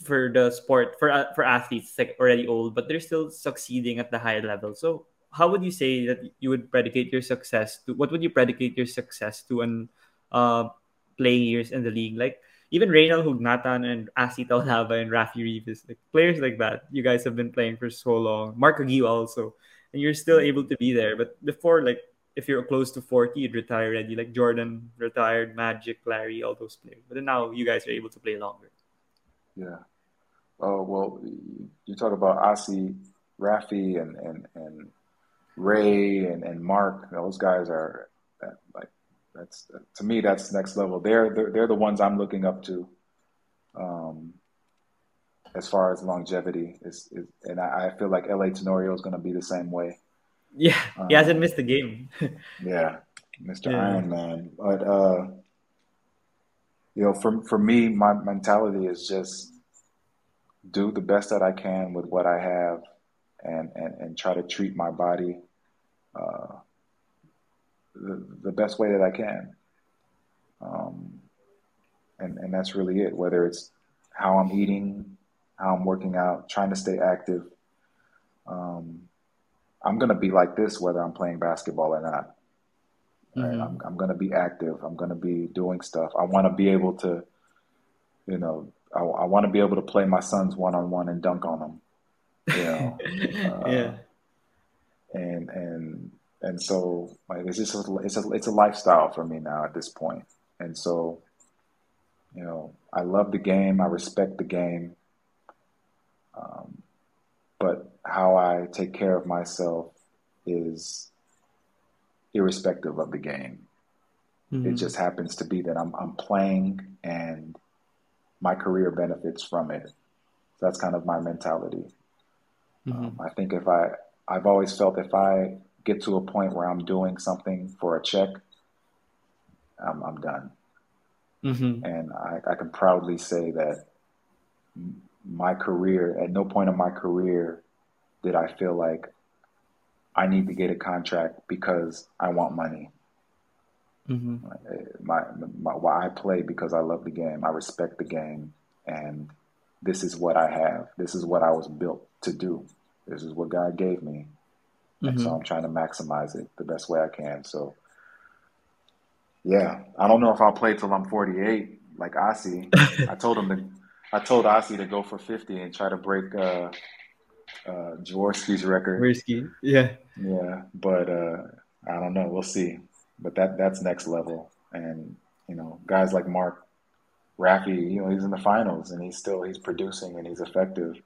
for the sport for for athletes like already old, but they're still succeeding at the high level. So how would you say that you would predicate your success to? What would you predicate your success to? And uh, playing years in the league, like even Reynel Hugnatan and Asi Taulava and Rafi Reavis, like players like that, you guys have been playing for so long. Mark Caguioa also, and you're still able to be there. But before, like if you're close to 40, you'd retire already. Like Jordan retired, Magic, Larry, all those players. But now you guys are able to play longer. Yeah. Oh well, you talk about Asi, Rafi, and and and Ray and and Mark. Those guys are like that's to me that's next level. They're they're, they're the ones I'm looking up to. Um, as far as longevity is, is and I, I, feel like LA Tenorio is going to be the same way. Yeah, um, he hasn't missed a game. yeah, Mr. Yeah. Iron Man. But uh, you know, for for me, my mentality is just do the best that I can with what I have, and and, and try to treat my body uh, the, the best way that I can. Um, and, and that's really it, whether it's how I'm eating, how I'm working out, trying to stay active. Um, I'm going to be like this whether I'm playing basketball or not. Right? Mm-hmm. I'm, I'm going to be active. I'm going to be doing stuff. I want to be able to, you know, I, I want to be able to play my sons one on one and dunk on them. You know, uh, yeah. And and and so like it's just a, it's a it's a lifestyle for me now at this point. And so you know i love the game. I respect the game. Um, but how i take care of myself is irrespective of the game. Mm-hmm. it just happens to be that I'm, I'm playing and my career benefits from it. That's kind of my mentality. Mm-hmm. um, i think if i i've always felt if i get to a point where I'm doing something for a check, I'm, I'm done. Mm-hmm. And I, I can proudly say that my career, at no point in my career did I feel like I need to get a contract because I want money. Mm-hmm. My, my, why I play because I love the game. I respect the game, and this is what I have. This is what I was built to do. This is what God gave me, and Mm-hmm. so I'm trying to maximize it the best way I can. So, yeah, I don't know if I'll play till I'm 48, like Asi. I told him to. I told Asi to go for 50 and try to break uh, uh, Jaworski's record. Risky. Yeah. Yeah, but uh, I don't know. We'll see. But that that's next level. And you know, guys like Mark Rafi, you know, he's in the finals and he's still he's producing and he's effective.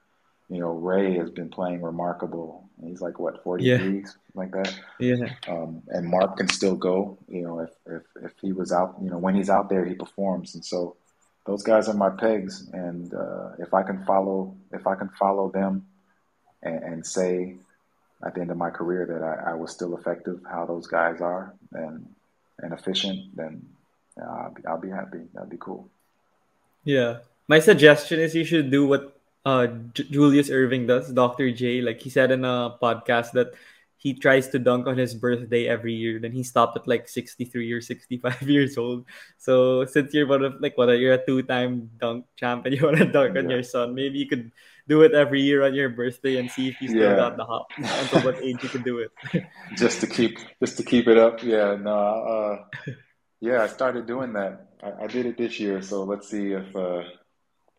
You know, Ray has been playing remarkable. He's like what forty Yeah. threes, like that. Yeah. Um, and Mark can still go. You know, if, if if he was out, you know, when he's out there, he performs. And so those guys are my pegs. And uh, if I can follow, if I can follow them, and, and say at the end of my career that I, I was still effective, how those guys are, and and efficient, then yeah, I'll, be, I'll be happy. That'd be cool. Yeah. My suggestion is you should do what uh, J- Julius Erving does, Dr. J. Like he said in a podcast that he tries to dunk on his birthday every year. Then he stopped at like 63 or 65 years old. So since you're one of like what are you're a two-time dunk champ and you want to dunk on your son, maybe you could do it every year on your birthday and see if you still Yeah. got the hop. Until what age you can do it. Just to keep just to keep it up. Yeah, no, uh, yeah, I started doing that. I, I did it this year, so let's see if uh,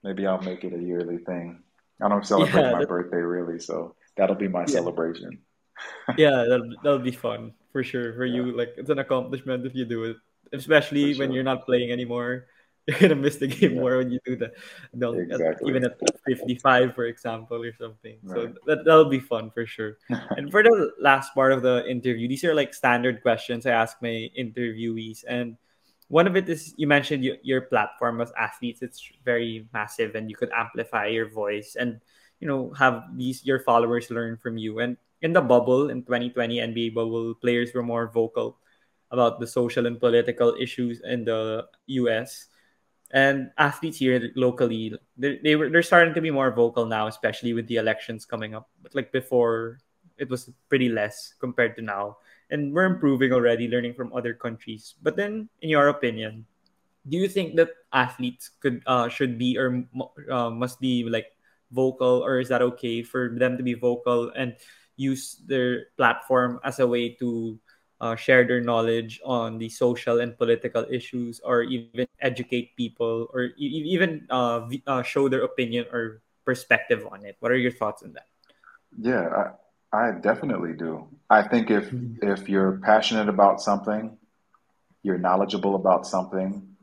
maybe I'll make it a yearly thing. I don't celebrate Yeah, my that- birthday really, so that'll be my Yeah. celebration. yeah, that'll, that'll be fun for sure for you. Like it's an accomplishment if you do it, especially For when you're not playing anymore. You're gonna miss the game Yeah. more when you do that. At- Exactly. even at 55, for example, or something. So that that'll be fun for sure. and for the last part of the interview, these are like standard questions I ask my interviewees, and one of it is you mentioned your, your platform as athletes. It's very massive, and you could amplify your voice and you know have these your followers learn from you. And in the bubble in 2020 NBA bubble, players were more vocal about the social and political issues in the U.S. And athletes here locally, they, they were they're starting to be more vocal now, especially with the elections coming up. But like before, it was pretty less compared to now. And we're improving already, learning from other countries. But then, in your opinion, do you think that athletes could uh, should be or uh, must be like vocal, or is that okay for them to be vocal and use their platform as a way to uh, share their knowledge on the social and political issues, or even educate people, or e- even uh, v- uh, show their opinion or perspective on it? What are your thoughts on that? Yeah, I definitely do. I think if Mhm. if you're passionate about something, you're knowledgeable about something,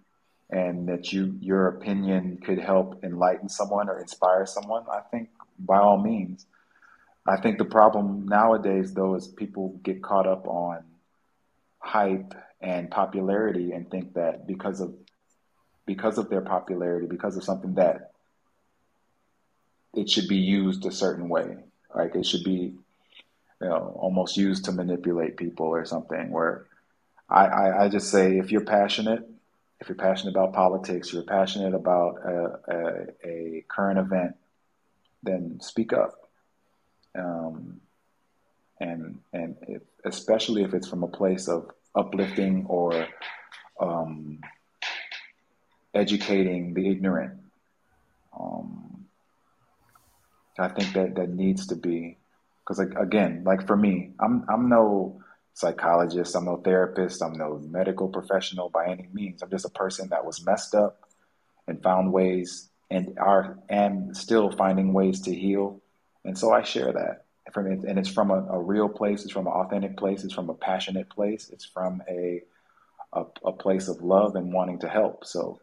and that you your opinion could help enlighten someone or inspire someone, I think by all means. I think the problem nowadays though is people get caught up on hype and popularity and think that because of because of their popularity, because of something that it should be used a certain way. Like it should be, you know, almost used to manipulate people or something. Where I, I, I just say, if you're passionate, if you're passionate about politics, you're passionate about a, a, a current event, then speak up. Um, and and if, especially if it's from a place of uplifting or um, educating the ignorant. Um, I think that that needs to be because like, again, like for me, I'm I'm no psychologist, I'm no therapist, I'm no medical professional by any means. I'm just a person that was messed up and found ways and are and still finding ways to heal. And so I share that from it, and it's from a, a real place. It's from an authentic place. It's from a passionate place. It's from a a, a place of love and wanting to help. So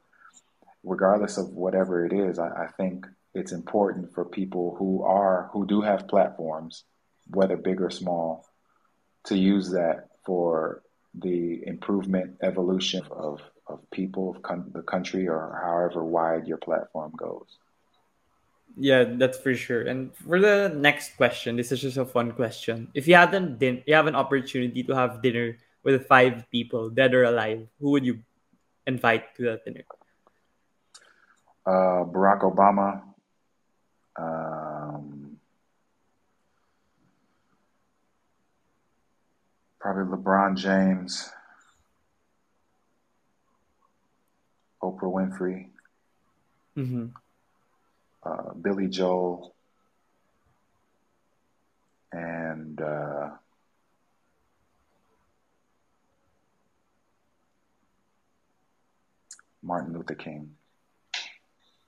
regardless of whatever it is, I, I think it's important for people who are who do have platforms, whether big or small, to use that for the improvement, evolution of of people, of con- the country, or however wide your platform goes. Yeah, that's for sure. And for the next question, this is just a fun question. If you had an din- you have an opportunity to have dinner with five people, dead or alive, who would you invite to that dinner? Uh, Barack Obama, um, Probably LeBron James, Oprah Winfrey, Mm-hmm. uh, Billy Joel, and uh, Martin Luther King.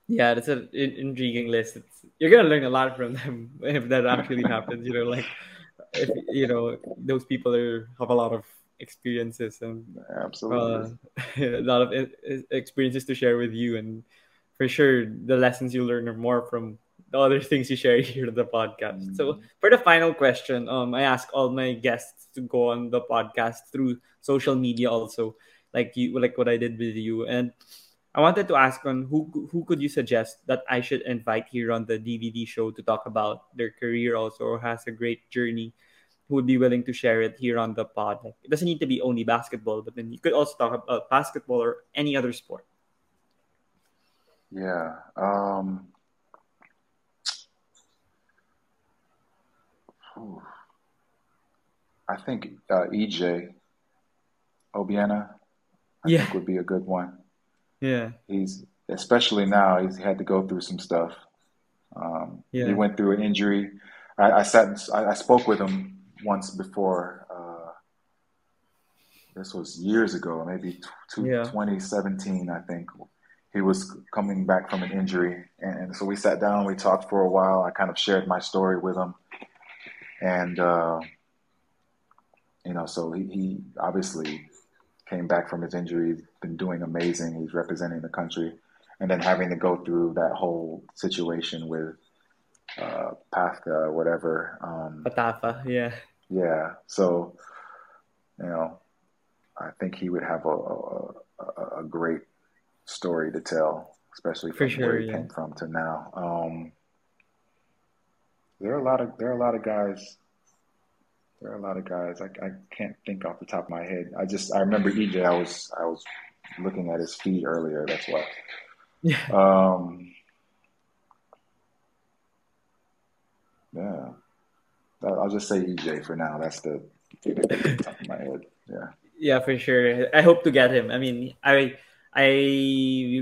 Yeah, that's an intriguing list. It's, you're gonna learn a lot from them if that actually happens. You know, like if you know those people are have a lot of experiences and uh, a lot of experiences to share with you, and for sure the lessons you learn are more from the other things you share here on the podcast. So for the final question, um, I ask all my guests to go on the podcast through social media also, like you like what I did with you, and I wanted to ask on who who could you suggest that I should invite here on the DVD show to talk about their career also or has a great journey who would be willing to share it here on the pod. Like it doesn't need to be only basketball, but then you could also talk about basketball or any other sport. Yeah. Um. I think uh, EJ Obiena, I Yeah. think would be a good one. Yeah. He's especially now he's had to go through some stuff. Um, Yeah. he went through an injury. I, I sat. I, I spoke with him once before. Uh, this was years ago, maybe Yeah. 2017, I think. He was coming back from an injury, and, and so we sat down. We talked for a while. I kind of shared my story with him, and uh, you know, so he, he obviously came back from his injury. Been doing amazing. He's representing the country, and then having to go through that whole situation with uh, Pathka, whatever. Um, Patafa. Yeah. yeah, so you know, I think he would have a a, a, a great story to tell, especially from sure, where he yeah. came from to now. Um, there are a lot of there are a lot of guys. There are a lot of guys. I, I can't think off the top of my head. I just I remember EJ. I was I was looking at his feet earlier. That's why. Yeah. Um, yeah. I'll just say EJ for now. That's the, the top of my head. Yeah. Yeah, for sure. I hope to get him. I mean, I I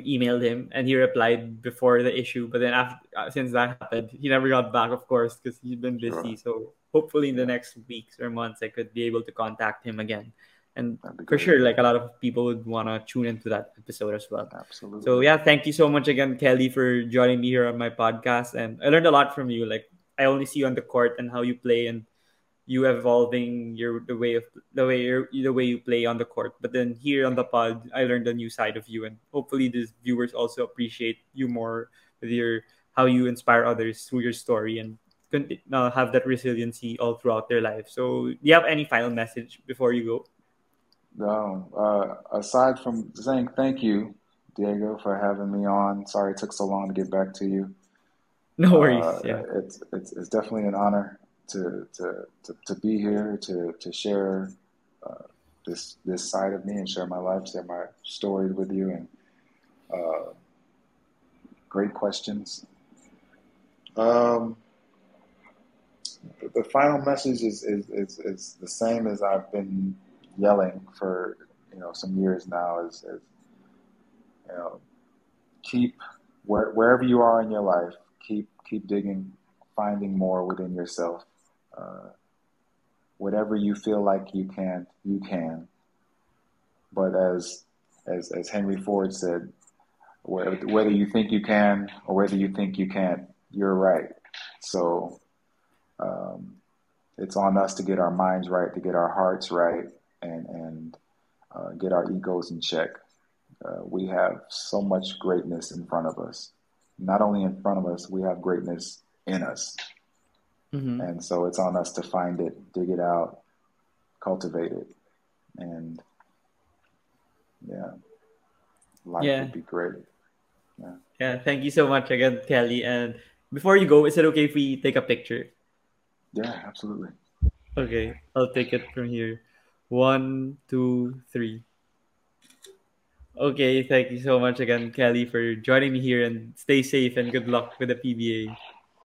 emailed him and he replied before the issue, but then after uh, since that happened, he never got back, of course, because he's been busy. So hopefully, in the next weeks or months, I could be able to contact him again. And for sure, like a lot of people would want to tune into that episode as well. Absolutely. So yeah, thank you so much again, Kelly, for joining me here on my podcast. And I learned a lot from you. Like I only see you on the court and how you play and you evolving your the way of the way you the way you play on the court. But then here on the pod, I learned a new side of you, and hopefully, these viewers also appreciate you more with your how you inspire others through your story and uh, have that resiliency all throughout their life. So, do you have any final message before you go? No, uh, aside from saying thank you, Diego, for having me on. Sorry it took so long to get back to you. No worries. Uh, yeah. it's, it's it's definitely an honor to to to, to be here to to share uh, this this side of me and share my life, share my story with you, and uh, great questions. Um, the final message is, is, is, is the same as I've been yelling for you know some years now. Is, is you know keep where, wherever you are in your life, keep keep digging, finding more within yourself. Uh, whatever you feel like you can, you can. But as as as Henry Ford said, whether, you think you can or whether you think you can't, you're right. So um, it's on us to get our minds right, to get our hearts right, and and uh, get our egos in check. Uh, we have so much greatness in front of us. Not only in front of us, we have greatness in us. Mhm. And so it's on us to find it, dig it out, cultivate it. And yeah, life Yeah. would be great. Yeah. Yeah, thank you so much again, Kelly. And before you go, is it okay if we take a picture? Yeah, absolutely. Okay, I'll take it from here. One, two, three. Okay, thank you so much again, Kelly, for joining me here and stay safe and good luck with the PBA.